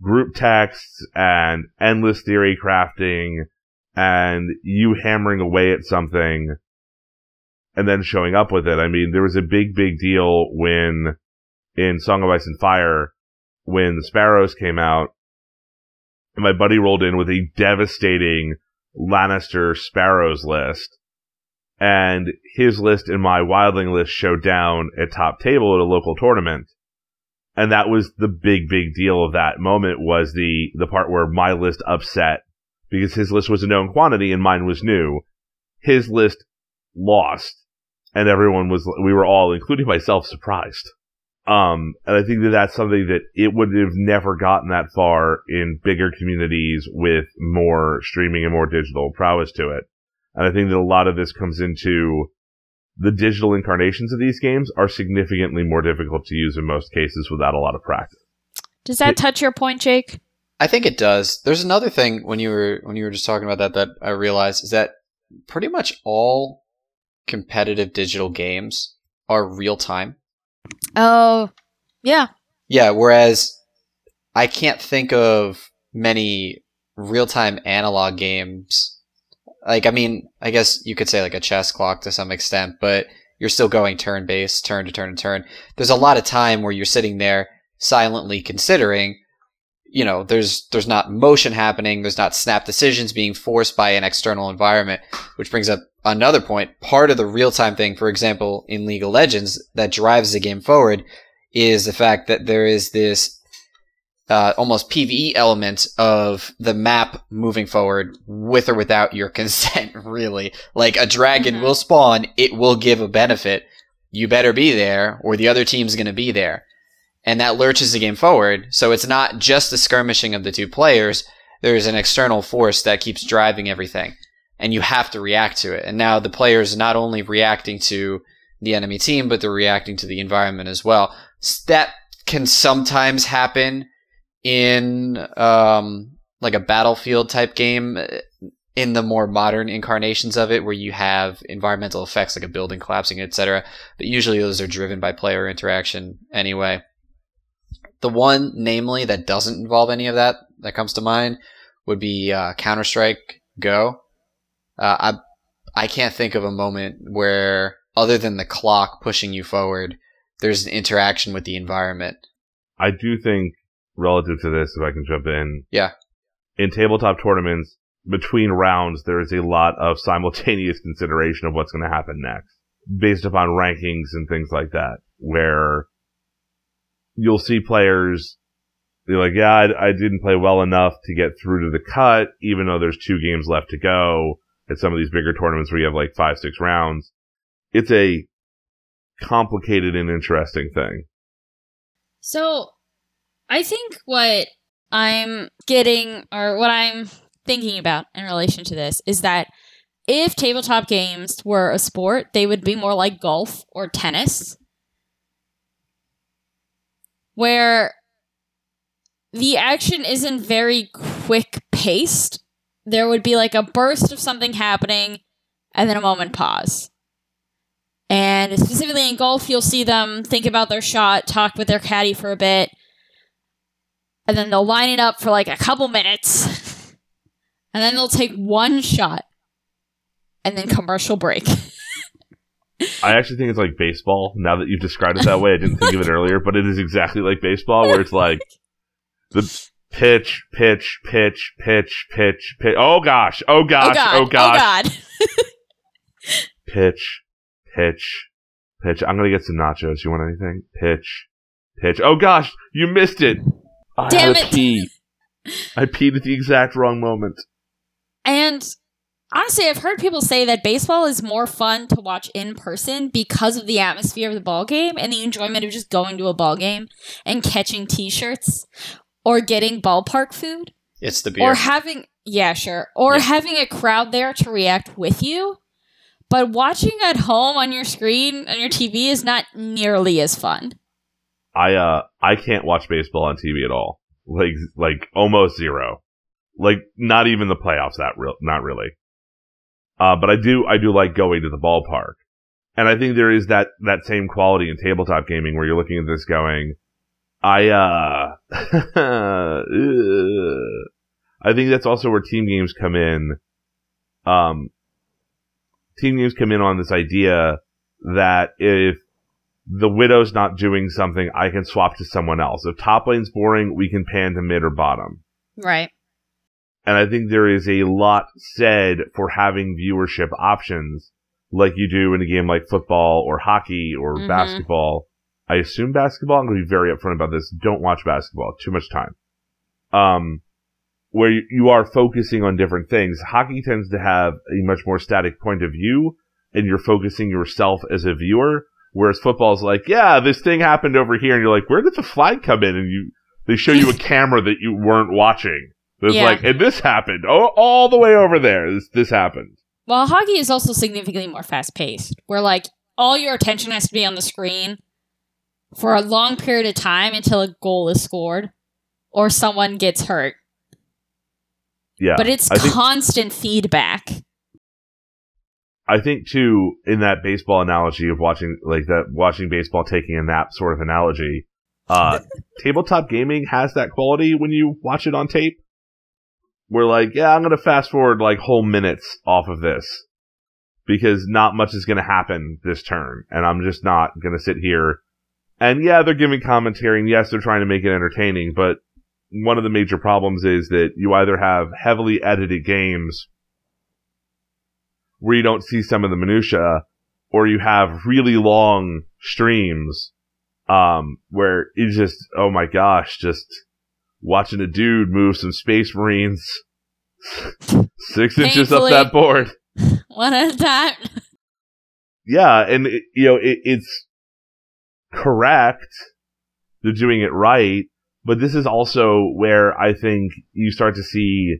group texts and endless theory crafting and you hammering away at something and then showing up with it. I mean, there was a big, big deal when in Song of Ice and Fire, when the Sparrows came out, and my buddy rolled in with a devastating Lannister Sparrows list. And his list and my Wildling list showed down at top table at a local tournament. And that was the big, big deal of that moment was the, the part where my list upset because his list was a known quantity and mine was new. His list lost and everyone was, we were all, including myself, surprised. Um, and I think that that's something that it would have never gotten that far in bigger communities with more streaming and more digital prowess to it. And I think that a lot of this comes into the digital incarnations of these games are significantly more difficult to use in most cases without a lot of practice. Does that touch your point, Jake? I think it does. There's another thing when you were when you were just talking about that that I realized is that pretty much all competitive digital games are real time. Oh, yeah. Yeah, whereas I can't think of many real time analog games. Like, I mean, I guess you could say like a chess clock to some extent, but you're still going turn based, turn to turn to turn. There's a lot of time where you're sitting there silently considering, you know, there's there's not motion happening, there's not snap decisions being forced by an external environment, which brings up another point. Part of the real time thing, for example, in League of Legends that drives the game forward is the fact that there is this uh, almost PVE element of the map moving forward with or without your consent, really. Like a dragon Mhm. will spawn, it will give a benefit. You better be there, or the other team's going to be there. And that lurches the game forward. So it's not just the skirmishing of the two players, there's an external force that keeps driving everything. And you have to react to it. And now the players not only reacting to the enemy team, but they're reacting to the environment as well. That can sometimes happen in um, like a battlefield type game uh, in the more modern incarnations of it where you have environmental effects like a building collapsing etc but usually those are driven by player interaction anyway the one namely that doesn't involve any of that that comes to mind would be uh, counter-strike go uh, i i can't think of a moment where other than the clock pushing you forward there's an interaction with the environment I do think relative to this, if I can jump in. Yeah. In tabletop tournaments, between rounds, there is a lot of simultaneous consideration of what's going to happen next based upon rankings and things like that, where you'll see players, they're like, yeah, I, I didn't play well enough to get through to the cut, even though there's two games left to go at some of these bigger tournaments where you have like five, six rounds. It's a complicated and interesting thing. So, I think what I'm getting, or what I'm thinking about in relation to this, is that if tabletop games were a sport, they would be more like golf or tennis, where the action isn't very quick paced. There would be like a burst of something happening and then a moment pause. And specifically in golf, you'll see them think about their shot, talk with their caddy for a bit, and then they'll line it up for like a couple minutes, and then they'll take one shot, and then commercial break. I actually think it's like baseball. Now that you've described it that way, I didn't think of it earlier, but it is exactly like baseball, where it's like the pitch, pitch, pitch, pitch, pitch, pitch. Oh gosh! Oh gosh! oh god! Oh gosh! god! Oh, oh, pitch, pitch, pitch. I'm gonna get some nachos. You want anything? Pitch, pitch. Oh gosh! You missed it. I Damn had to it. pee. I peed at the exact wrong moment. And honestly, I've heard people say that baseball is more fun to watch in person because of the atmosphere of the ball game and the enjoyment of just going to a ball game and catching T-shirts or getting ballpark food it's the beer or having yeah sure or Yeah. having a crowd there to react with you. But watching at home on your screen on your TV is not nearly as fun. I uh I can't watch baseball on TV at all. Like like almost zero. Like not even the playoffs that real not really. Uh but I do I do like going to the ballpark. And I think there is that that same quality in tabletop gaming where you're looking at this going I uh. I think that's also where team games come in. Um team games come in on this idea that if the widow's not doing something, I can swap to someone else. If top lane's boring, we can pan to mid or bottom. Right. And I think there is a lot said for having viewership options like you do in a game like football or hockey or Mhm. basketball. I assume basketball. I'm going to be very upfront about this. Don't watch basketball. Too much time. Um, where you, you are focusing on different things. Hockey tends to have a much more static point of view and you're focusing yourself as a viewer. Whereas football's like, yeah, this thing happened over here. And you're like, where did the flag come in? And you, they show you a camera that you weren't watching. It's Yeah. like, and this happened. Oh, all the way over there. This, this happened. Well, hockey is also significantly more fast paced, where like all your attention has to be on the screen for a long period of time until a goal is scored or someone gets hurt. Yeah. But it's I think- constant feedback. I think too, in that baseball analogy of watching, like that, watching baseball taking a nap sort of analogy, uh, tabletop gaming has that quality when you watch it on tape. We're like, yeah, I'm gonna fast forward like whole minutes off of this because not much is gonna happen this turn, and I'm just not gonna sit here. And yeah, they're giving commentary, and yes, they're trying to make it entertaining, but one of the major problems is that you either have heavily edited games where you don't see some of the minutia, or you have really long streams, um, where you just, oh my gosh, just watching a dude move some Space Marines six inches up that board. One at a time. Yeah, and it, you know it, it's correct. They're doing it right, but this is also where I think you start to see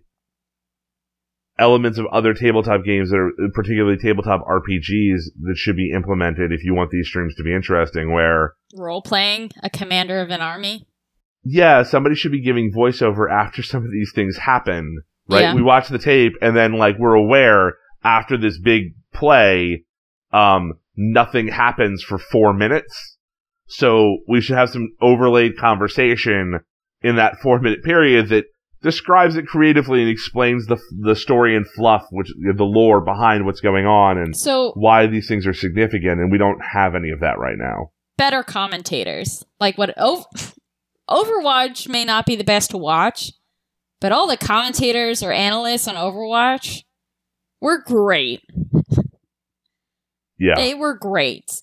elements of other tabletop games that are particularly tabletop RPGs that should be implemented if you want these streams to be interesting. Where Role playing a commander of an army. Yeah, somebody should be giving voiceover after some of these things happen, right? Yeah. We watch the tape and then like we're aware after this big play, um, nothing happens for four minutes. So we should have some overlaid conversation in that four minute period that describes it creatively and explains the the story and fluff, which the lore behind what's going on and So why these things are significant. And we don't have any of that right now. better commentators. Like what Ov- Overwatch may not be the best to watch, but all the commentators or analysts on Overwatch were great. Yeah. They were great.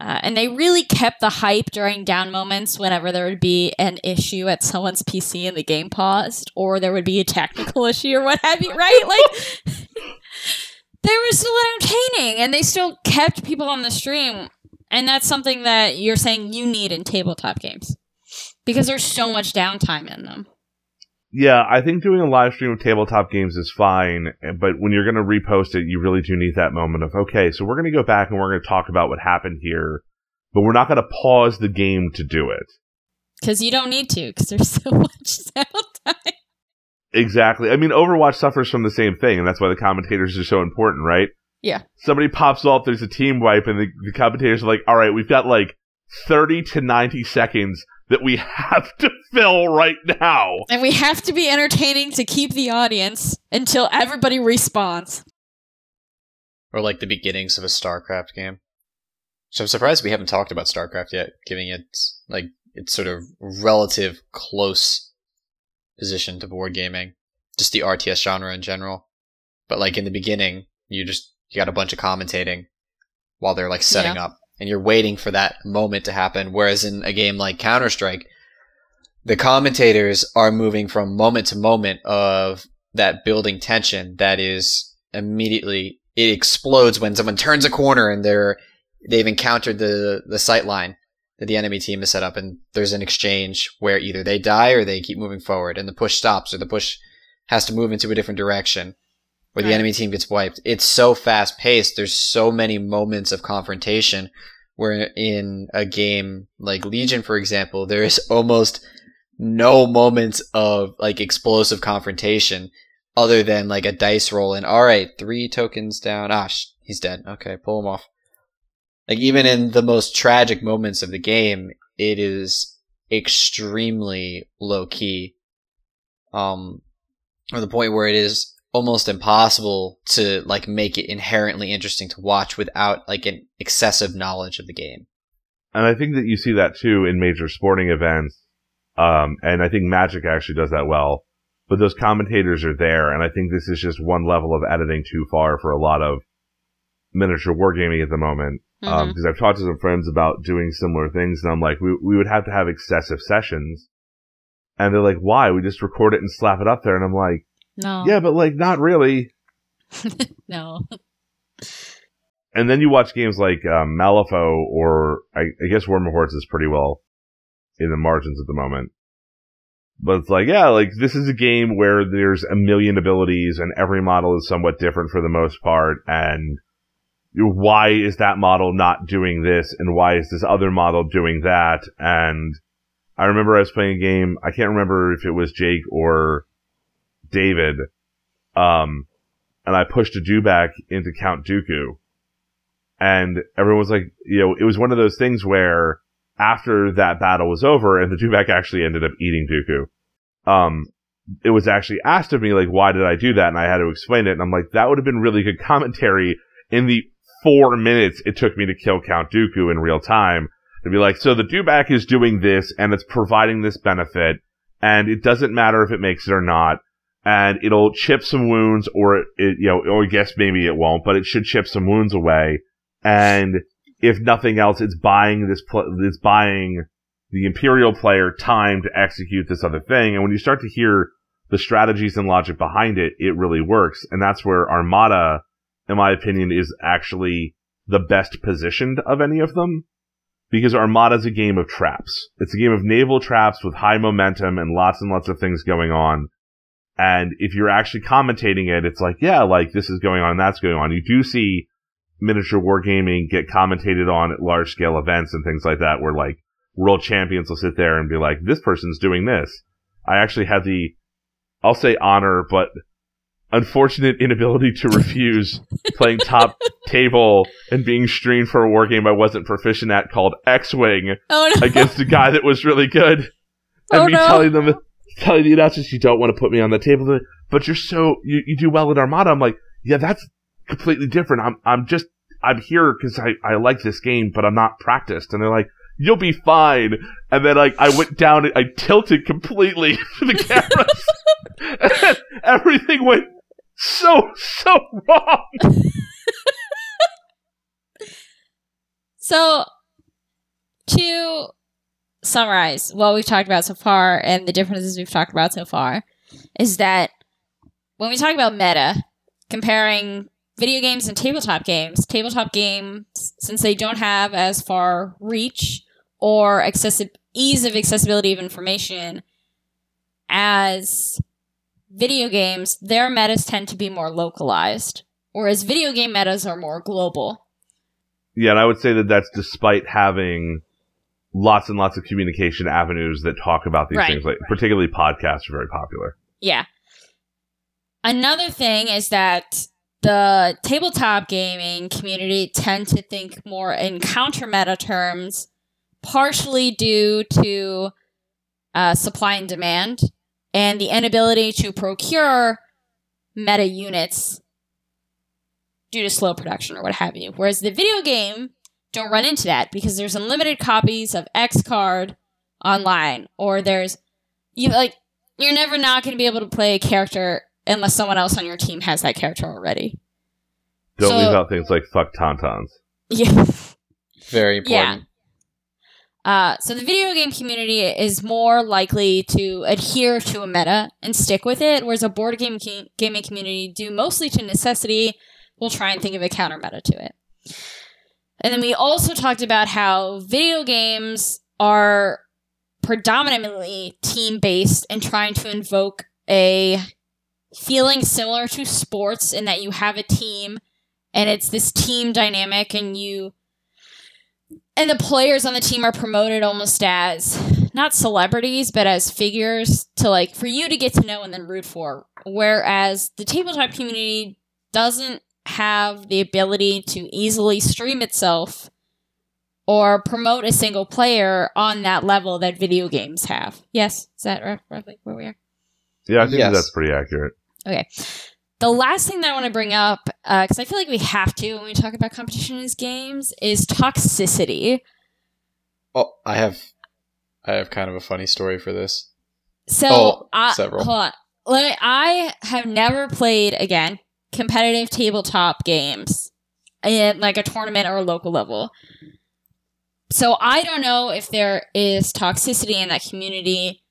Uh, and they really kept the hype during down moments whenever there would be an issue at someone's PC and the game paused, or there would be a technical issue or what have you, right? Like, they were still entertaining and they still kept people on the stream. And that's something that you're saying you need in tabletop games because there's so much downtime in them. Yeah, I think doing a live stream of tabletop games is fine, but when you're going to repost it, you really do need that moment of, okay, so we're going to go back and we're going to talk about what happened here, but we're not going to pause the game to do it. Because you don't need to, because there's so much downtime. Exactly. I mean, Overwatch suffers from the same thing, and that's why the commentators are so important, right? Yeah. Somebody pops off, there's a team wipe, and the, the commentators are like, all right, we've got like 30 to 90 seconds that we have to fill right now. And we have to be entertaining to keep the audience until everybody respawns. or like the beginnings of a StarCraft game. So I'm surprised we haven't talked about StarCraft yet, giving it like its sort of relative close position to board gaming, just the RTS genre in general. But like in the beginning, you just you got a bunch of commentating while they're like setting Yeah. up, and you're waiting for that moment to happen. Whereas in a game like Counter Strike, the commentators are moving from moment to moment of that building tension that is immediately it explodes when someone turns a corner and they're they've encountered the the sight line that the enemy team has set up and there's an exchange where either they die or they keep moving forward and the push stops or the push has to move into a different direction where the Right. enemy team gets wiped. It's so fast paced there's so many moments of confrontation where in a game like legion for example there is almost no moments of like explosive confrontation other than like a dice roll and all right three tokens down. Ah sh- he's dead. Okay pull him off. Like even in the most tragic moments of the game it is extremely low key um or the point where it is almost impossible to like make it inherently interesting to watch without like an excessive knowledge of the game And I think that you see that too in major sporting events. Um, and I think Magic actually does that well. But those commentators are there, and I think this is just one level of editing too far for a lot of miniature wargaming at the moment. Um, Mhm. because I've talked to some friends about doing similar things, and I'm like, we, we would have to have excessive sessions. And they're like, why? We just record it and slap it up there. And I'm like, No. yeah, but like, not really. No. And then you watch games like um, Malifaux or I, I guess War Hordes is pretty well in the margins at the moment. But it's like, yeah, like this is a game where there's a million abilities and every model is somewhat different for the most part. And why is that model not doing this? And why is this other model doing that? And I remember I was playing a game. I can't remember if it was Jake or David. Um, and I pushed a Dewback into Count Dooku and everyone was like, you know, it was one of those things where after that battle was over and the Dewback actually ended up eating Dooku, um, it was actually asked of me, like, why did I do that? And I had to explain it. And I'm like, that would have been really good commentary in the four minutes it took me to kill Count Dooku in real time. To be like, so the Dewback is doing this and it's providing this benefit and it doesn't matter if it makes it or not. And it'll chip some wounds or it, you know, or I guess maybe it won't, but it should chip some wounds away and if nothing else, it's buying this, pl- it's buying the Imperial player time to execute this other thing. And when you start to hear the strategies and logic behind it, it really works. And that's where Armada, in my opinion, is actually the best positioned of any of them. Because Armada is a game of traps. It's a game of naval traps with high momentum and lots and lots of things going on. And if you're actually commentating it, it's like, yeah, like this is going on, and that's going on. You do see miniature wargaming get commentated on at large scale events and things like that where like world champions will sit there and be like, this person's doing this. I actually had the, I'll say honor, but unfortunate inability to refuse playing top table and being streamed for a war game I wasn't proficient at called X-Wing Oh no! against a guy that was really good. Oh, and Oh, me no. telling them, telling the announcers, you don't want to put me on the table, but you're so, you, you do well in Armada. I'm like, yeah, that's completely different. I'm, I'm just, I'm here because I, I like this game, but I'm not practiced. And they're like, you'll be fine. And then like, I went down, and I tilted completely to the cameras. everything went so, so wrong. So, to summarize what we've talked about so far and the differences we've talked about so far, is that when we talk about meta, comparing video games and tabletop games, tabletop games, since they don't have as far reach or accessi- ease of accessibility of information as video games, their metas tend to be more localized, whereas video game metas are more global. Yeah, and I would say that that's despite having lots and lots of communication avenues that talk about these Right. things. Like particularly podcasts are very popular. Yeah. Another thing is that the tabletop gaming community tend to think more in counter meta terms, partially due to uh, supply and demand and the inability to procure meta units due to slow production or what have you. Whereas the video game don't run into that because there's unlimited copies of X card online, or there's you like you're never not going to be able to play a character unless someone else on your team has that character already. Don't So- leave out things like fuck tauntauns. Yeah. Very important. Uh, so the video game community is more likely to adhere to a meta and stick with it, whereas a board game ca- gaming community due mostly to necessity. We'll try and think of a counter meta to it. And then we also talked about how video games are predominantly team based and trying to invoke a feeling similar to sports in that you have a team and it's this team dynamic and you and the players on the team are promoted almost as not celebrities but as figures to like for you to get to know and then root for. Whereas the tabletop community doesn't have the ability to easily stream itself or promote a single player on that level that video games have yes is that roughly where we are Yeah, I think Yes. that's pretty accurate. Okay. The last thing that I want to bring up, uh, because I feel like we have to when we talk about competition in these games, is toxicity. Oh, I have, I have kind of a funny story for this. So, Oh, I, several. hold on. Let me, I have never played again competitive tabletop games in like a tournament or a local level. So I don't know if there is toxicity in that community,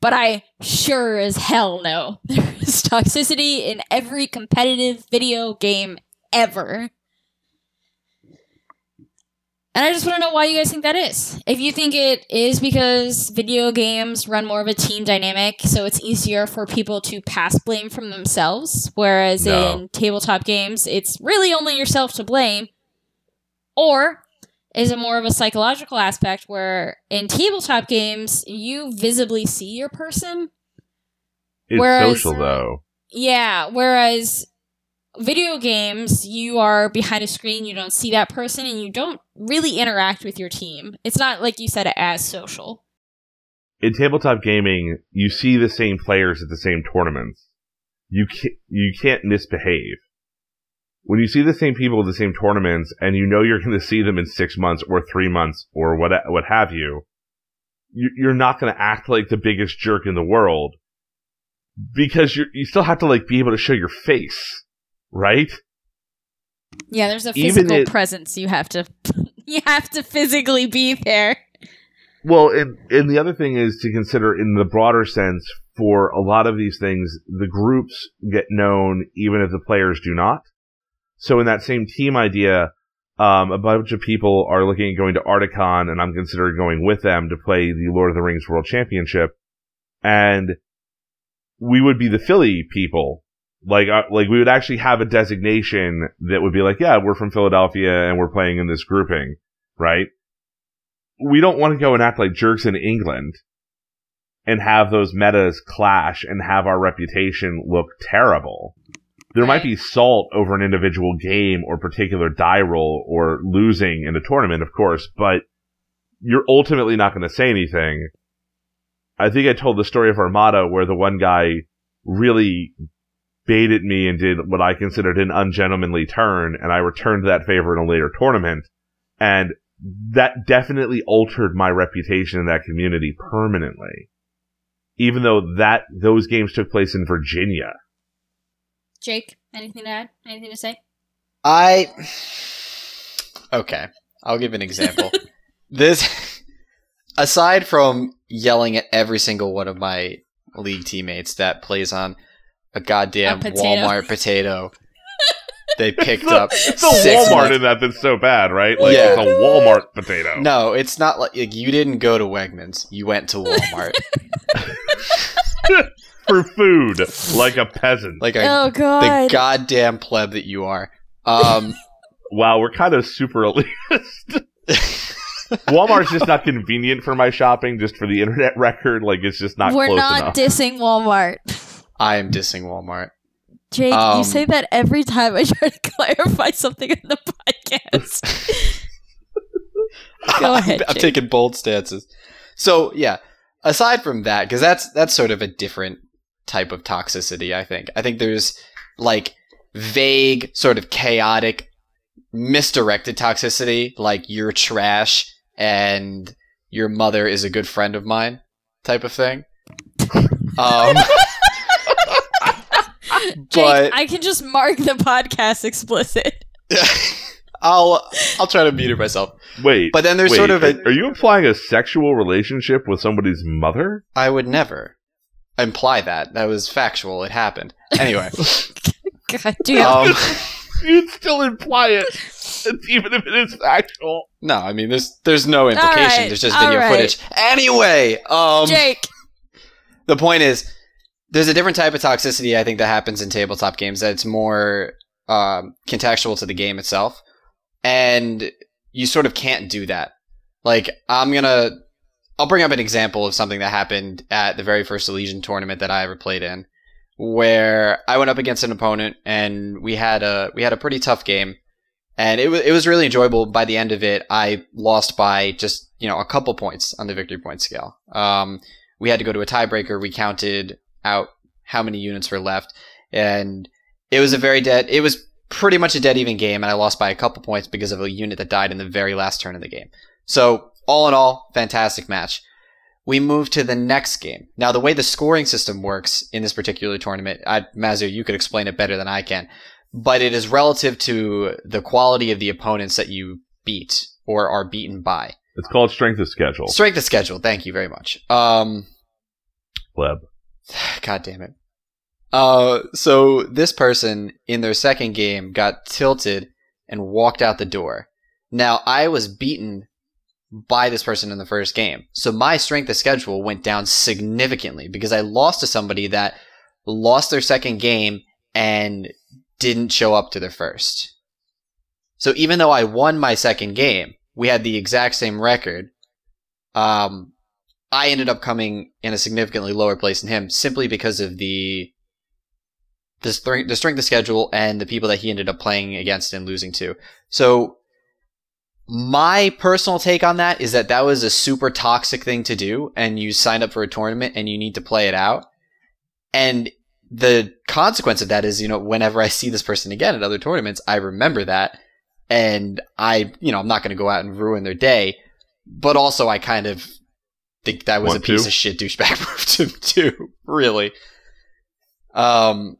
but I sure as hell know there is toxicity in every competitive video game ever. And I just want to know why you guys think that is. If you think it is because video games run more of a team dynamic, so it's easier for people to pass blame from themselves, whereas No. in tabletop games, it's really only yourself to blame. Or is it more of a psychological aspect where in tabletop games, you visibly see your person? It's Whereas- social though. Yeah, whereas video games, you are behind a screen, you don't see that person, and you don't really interact with your team. It's not like you said as social. In tabletop gaming, you see the same players at the same tournaments. You can't, you can't misbehave. When you see the same people at the same tournaments and you know you're going to see them in six months or three months or what, what have you, you you're not going to act like the biggest jerk in the world because you you still have to like be able to show your face, right? Yeah, there's a physical it- presence you have to you have to physically be there. Well, and, and the other thing is to consider in the broader sense for a lot of these things, the groups get known even if the players do not. So in that same team idea, um, a bunch of people are looking at going to Adepticon and I'm considering going with them to play the Lord of the Rings World Championship. And we would be the Philly people. Like, uh, like we would actually have a designation that would be like, yeah, we're from Philadelphia and we're playing in this grouping, right? We don't want to go and act like jerks in England and have those metas clash and have our reputation look terrible. There might be salt over an individual game or particular die roll or losing in a tournament, of course, but you're ultimately not going to say anything. I think I told the story of Armada where the one guy really baited me and did what I considered an ungentlemanly turn, and I returned that favor in a later tournament. And that definitely altered my reputation in that community permanently. Even though that those games took place in Virginia. Jake, anything to add? Anything to say? I okay. I'll give an example. this, aside from yelling at every single one of my league teammates that plays on a goddamn A potato. Walmart potato, they picked It's the- up It's the six Walmart months- in that that's so bad, right? Like Yeah. it's a Walmart potato. No, it's not like, like you didn't go to Wegmans. You went to Walmart, For food, like a peasant. like a, Oh the goddamn pleb that you are. Um, wow, we're kind of super elitist. Walmart's just not convenient for my shopping, just for the internet record. Like it's just not We're close not enough. dissing Walmart. I am dissing Walmart. Jake, Um, you say that every time I try to clarify something in the podcast. Go ahead, I'm Jake. taking bold stances. So yeah, aside from that, because that's that's sort of a different type of toxicity. I think. I think there's like vague, sort of chaotic, misdirected toxicity, like you're trash and your mother is a good friend of mine, type of thing. Um, Jake, but I can just mark the podcast explicit. I'll I'll try to mute it myself. Wait, But then there's wait, sort of a are you implying a sexual relationship with somebody's mother? I would never imply that. That was factual. It happened. Anyway, God damn. um, You'd still imply it, even if it is factual. no, I mean there's there's no implication. right, there's just video right. footage. Anyway, um, Jake. the point is there's a different type of toxicity I think that happens in tabletop games that's more um, contextual to the game itself, and you sort of can't do that. Like I'm gonna, I'll bring up an example of something that happened at the very first Elysian tournament that I ever played in, where I went up against an opponent and we had a we had a pretty tough game, and it was it was really enjoyable. By the end of it, I lost by just you know a couple points on the victory point scale. Um, we had to go to a tiebreaker. We counted out how many units were left, and it was a very dead. It was pretty much a dead even game, and I lost by a couple points because of a unit that died in the very last turn of the game. So all in all, fantastic match. We move to the next game. Now, the way the scoring system works in this particular tournament, I, Mazio, you could explain it better than I can, but it is relative to the quality of the opponents that you beat or are beaten by. It's called strength of schedule. Strength of schedule. Thank you very much. Um, Pleb. God damn it. Uh, so this person in their second game got tilted and walked out the door. Now I was beaten by this person in the first game. So my strength of schedule went down significantly because I lost to somebody that lost their second game and didn't show up to their first. So even though I won my second game, we had the exact same record. Um, I ended up coming in a significantly lower place than him simply because of the the strength, the strength of schedule and the people that he ended up playing against and losing to. So my personal take on that is that that was a super toxic thing to do and you signed up for a tournament and you need to play it out. And the consequence of that is, you know, whenever I see this person again at other tournaments, I remember that and I, you know, I'm not going to go out and ruin their day, but also I kind of think that was Want a piece to? of shit douchebag move to do, really. Um,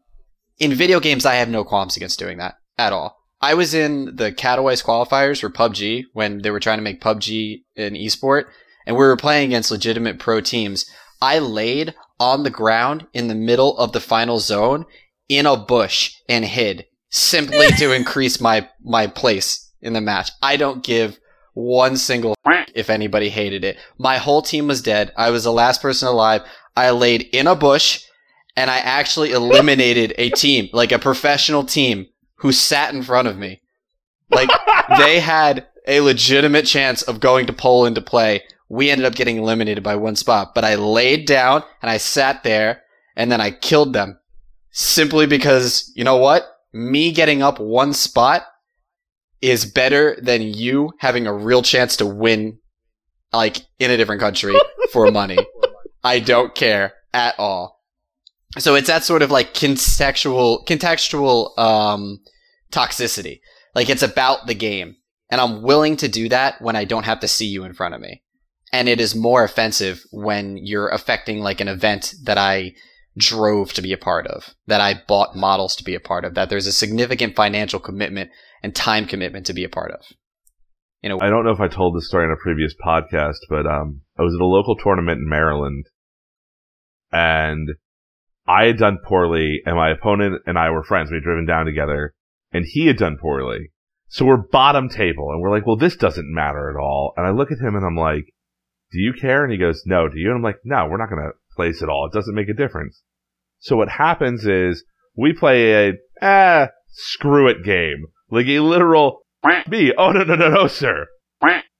in video games, I have no qualms against doing that at all. I was in the Cataways qualifiers for PUBG when they were trying to make PUBG an esport, and we were playing against legitimate pro teams. I laid on the ground in the middle of the final zone in a bush and hid simply to increase my my place in the match. I don't give one single if anybody hated it. My whole team was dead. I was the last person alive. I laid in a bush and I actually eliminated a team, like a professional team who sat in front of me. Like they had a legitimate chance of going to Poland to play. We ended up getting eliminated by one spot, but I laid down and I sat there and then I killed them simply because, you know what? Me getting up one spot is better than you having a real chance to win like in a different country for money. I don't care at all. So it's that sort of like contextual contextual um toxicity. Like it's about the game. And I'm willing to do that when I don't have to see you in front of me. And it is more offensive when you're affecting like an event that I drove to be a part of, that I bought models to be a part of, that there's a significant financial commitment and time commitment to be a part of. You know, I don't know if I told this story in a previous podcast, but um, I was at a local tournament in Maryland, and I had done poorly, and my opponent and I were friends. We had driven down together, and he had done poorly. So we're bottom table, and we're like, well, this doesn't matter at all. And I look at him, and I'm like, do you care? And he goes, no, do you? And I'm like, no, we're not going to place at all. It doesn't make a difference. So what happens is we play a, ah, screw it game. Like a literal, me. Oh, no, no, no, no, sir.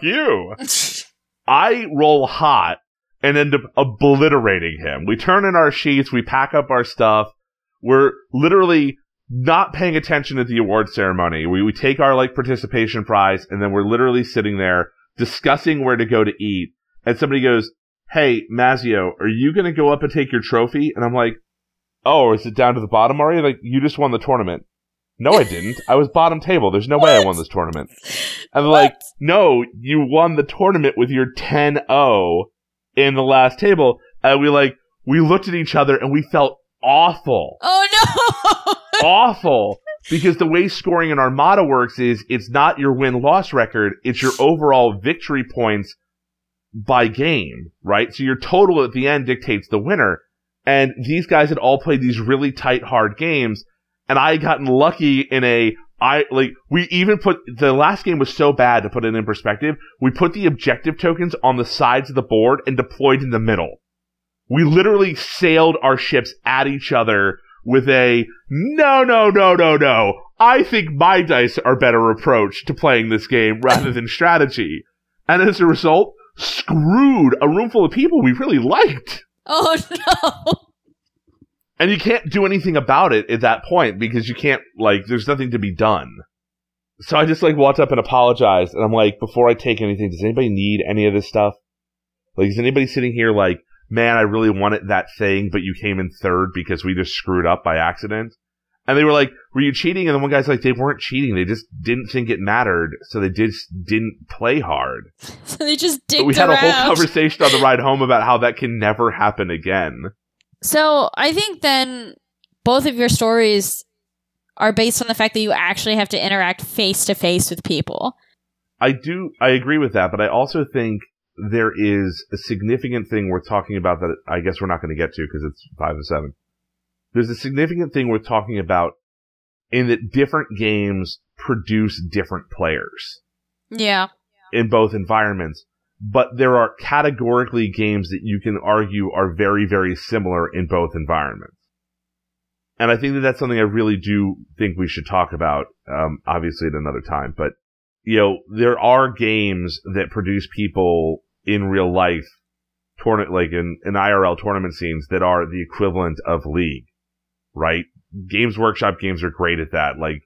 You. I roll hot and end up obliterating him. We turn in our sheets, we pack up our stuff. We're literally not paying attention at the award ceremony. We, we take our like participation prize and then we're literally sitting there discussing where to go to eat. And somebody goes, Hey, Mazio, are you going to go up and take your trophy? And I'm like, Oh, is it down to the bottom already? Like, you just won the tournament. No, I didn't. I was bottom table. There's no way I won this tournament. And they're like, no, you won the tournament with your 10-0 in the last table. And we like, we looked at each other and we felt awful. Oh no! awful. Because the way scoring in Armada works is it's not your win-loss record, it's your overall victory points by game, right? So your total at the end dictates the winner. And these guys had all played these really tight, hard games. And I had gotten lucky in a, I, like, we even put, the last game was so bad to put it in perspective. We put the objective tokens on the sides of the board and deployed in the middle. We literally sailed our ships at each other with a, no, no, no, no, no. I think my dice are better approach to playing this game rather than strategy. And as a result, screwed a room full of people we really liked. Oh no! And you can't do anything about it at that point because you can't, like, there's nothing to be done. So I just, like, walked up and apologized. And I'm like, before I take anything, does anybody need any of this stuff? Like, is anybody sitting here like, man, I really wanted that thing, but you came in third because we just screwed up by accident? And they were like, were you cheating? And the one guy's like, they weren't cheating. They just didn't think it mattered. So they just didn't play hard. So they just But we had around. a whole conversation on the ride home about how that can never happen again. So I think then both of your stories are based on the fact that you actually have to interact face to face with people. I do, I agree with that, but I also think there is a significant thing worth talking about that I guess we're not going to get to because it's five and seven. There's a significant thing worth talking about in that different games produce different players Yeah. in both environments, but there are categorically games that you can argue are very, very similar in both environments. And I think that that's something I really do think we should talk about, um, obviously at another time, but you know, there are games that produce people in real life, tournament, like in, in IRL tournament scenes that are the equivalent of League, right? Games Workshop games are great at that. Like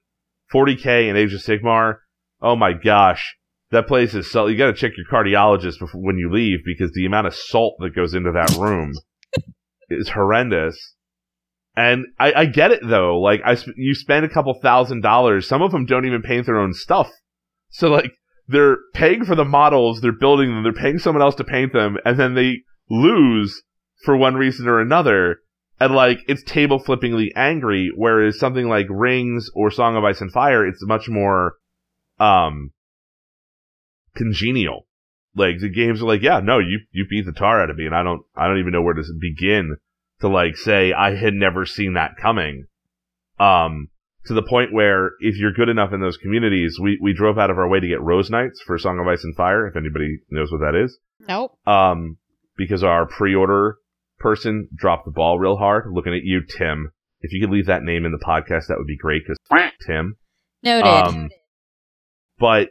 40k and Age of Sigmar, oh my gosh, that place is so, you gotta check your cardiologist before, when you leave because the amount of salt that goes into that room is horrendous. And I, I get it though. Like I, sp- you spend a couple thousand dollars. Some of them don't even paint their own stuff. So like they're paying for the models, they're building them, they're paying someone else to paint them, and then they lose for one reason or another. And like it's table flippingly angry, whereas something like Rings or Song of Ice and Fire, it's much more um congenial. Like the games are like, yeah, no, you you beat the tar out of me, and I don't I don't even know where to begin to like say I had never seen that coming. Um, to the point where if you're good enough in those communities, we we drove out of our way to get Rose Knights for Song of Ice and Fire. If anybody knows what that is, Nope. um, because our pre-order person dropped the ball real hard. Looking at you, Tim. If you could leave that name in the podcast, that would be great. Because Tim. Noted. Um, but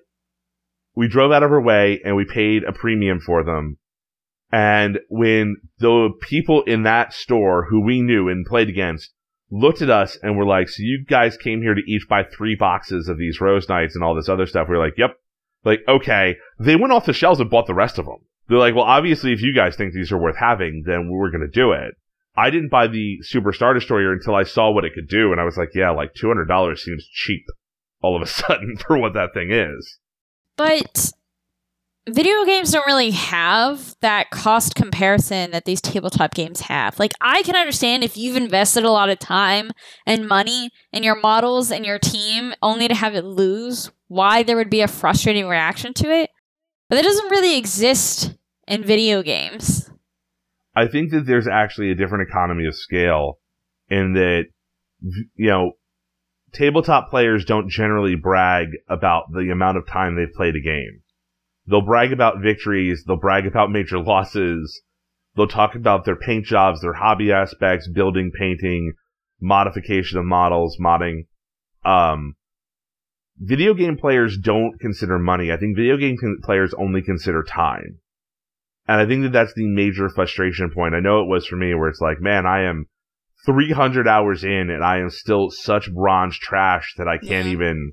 we drove out of our way and we paid a premium for them. And when the people in that store who we knew and played against looked at us and were like, so you guys came here to each buy three boxes of these rose knights and all this other stuff. We were like, yep. Like, okay. They went off the shelves and bought the rest of them. They're like, well, obviously if you guys think these are worth having, then we're going to do it. I didn't buy the Super Star Destroyer until I saw what it could do. And I was like, yeah, like $200 seems cheap all of a sudden for what that thing is. But video games don't really have that cost comparison that these tabletop games have. Like, I can understand if you've invested a lot of time and money in your models and your team only to have it lose, why there would be a frustrating reaction to it. But that doesn't really exist in video games. I think that there's actually a different economy of scale in that, you know, tabletop players don't generally brag about the amount of time they've played a game. They'll brag about victories, they'll brag about major losses, they'll talk about their paint jobs, their hobby aspects, building, painting, modification of models, modding. Um, video game players don't consider money. I think video game con- players only consider time. And I think that that's the major frustration point. I know it was for me where it's like, man, I am 300 hours in and I am still such bronze trash that I can't Yeah. even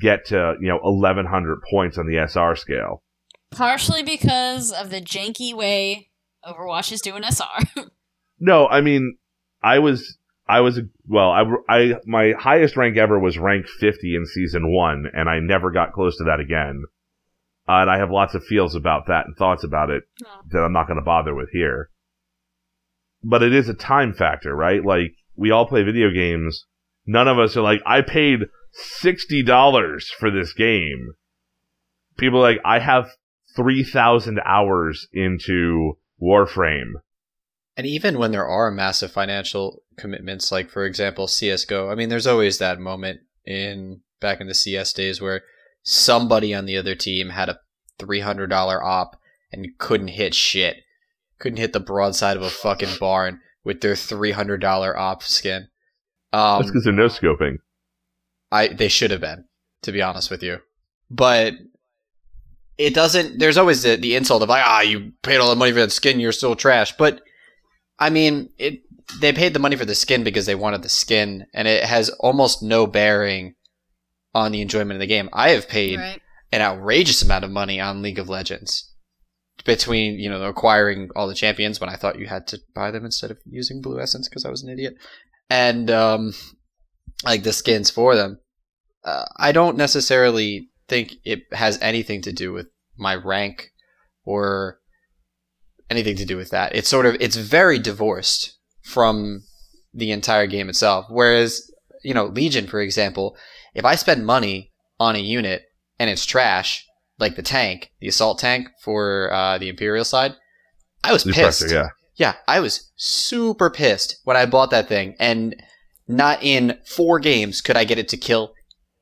get to, you know, 1100 points on the SR scale. Partially because of the janky way Overwatch is doing SR. No, I mean, I was, I was, well, I, I, my highest rank ever was rank 50 in season one, and I never got close to that again. Uh, and I have lots of feels about that and thoughts about it that I'm not going to bother with here. But it is a time factor, right? Like, we all play video games. None of us are like, I paid $60 for this game. People like, I have 3,000 hours into Warframe. And even when there are massive financial commitments, like for example CS:GO, I mean, there's always that moment in back in the CS days where somebody on the other team had a three hundred dollar AWP and couldn't hit shit, couldn't hit the broadside of a fucking barn with their three hundred dollar AWP skin. Um, That's because they're no scoping. I they should have been, to be honest with you. But it doesn't. There's always the, the insult of like, ah, you paid all the money for that skin, you're still trash. But I mean, it. They paid the money for the skin because they wanted the skin, and it has almost no bearing on the enjoyment of the game. I have paid right. an outrageous amount of money on League of Legends between you know acquiring all the champions when I thought you had to buy them instead of using blue essence because I was an idiot, and um, like the skins for them. Uh, I don't necessarily think it has anything to do with my rank or anything to do with that. It's sort of it's very divorced from the entire game itself. Whereas you know Legion, for example, if I spend money on a unit and it's trash, like the tank, the assault tank for uh, the Imperial side, I was The pissed. pressure, yeah. Yeah, I was super pissed when I bought that thing, and not in four games could I get it to kill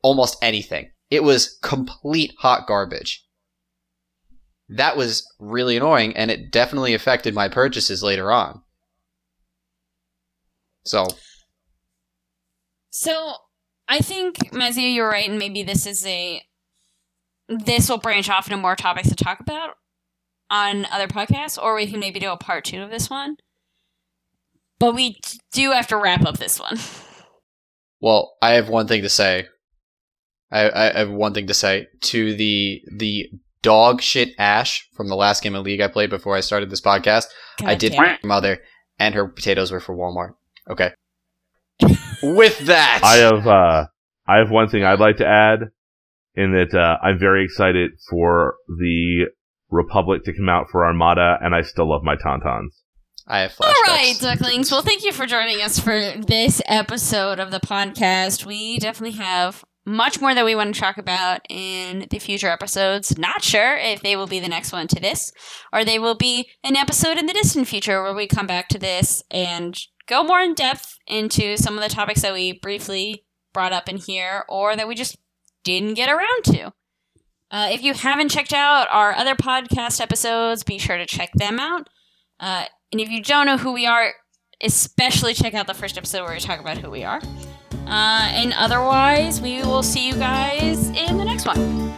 almost anything. It was complete hot garbage. That was really annoying, and it definitely affected my purchases later on. So, So I think Mazio, you're right, and maybe this is a this will branch off into more topics to talk about on other podcasts, or we can maybe do a part two of this one. But we do have to wrap up this one. well, I have one thing to say. I, I have one thing to say to the the dog shit Ash from the last game of League I played before I started this podcast. I did damn for it. my mother, and her potatoes were for Walmart. Okay. With that, I have uh, I have one thing I'd like to add, in that uh, I'm very excited for the Republic to come out for Armada, and I still love my Tauntauns. I have flashbacks. right, ducklings. Well, thank you for joining us for this episode of the podcast. We definitely have much more that we want to talk about in the future episodes. Not sure if they will be the next one to this, or they will be an episode in the distant future where we come back to this and go more in depth into some of the topics that we briefly brought up in here, or that we just didn't get around to. Uh, if you haven't checked out our other podcast episodes, be sure to check them out. Uh, and if you don't know who we are, especially check out the first episode where we talk about who we are. Uh, and otherwise, we will see you guys in the next one.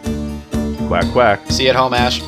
Quack quack. See you at home, Ash.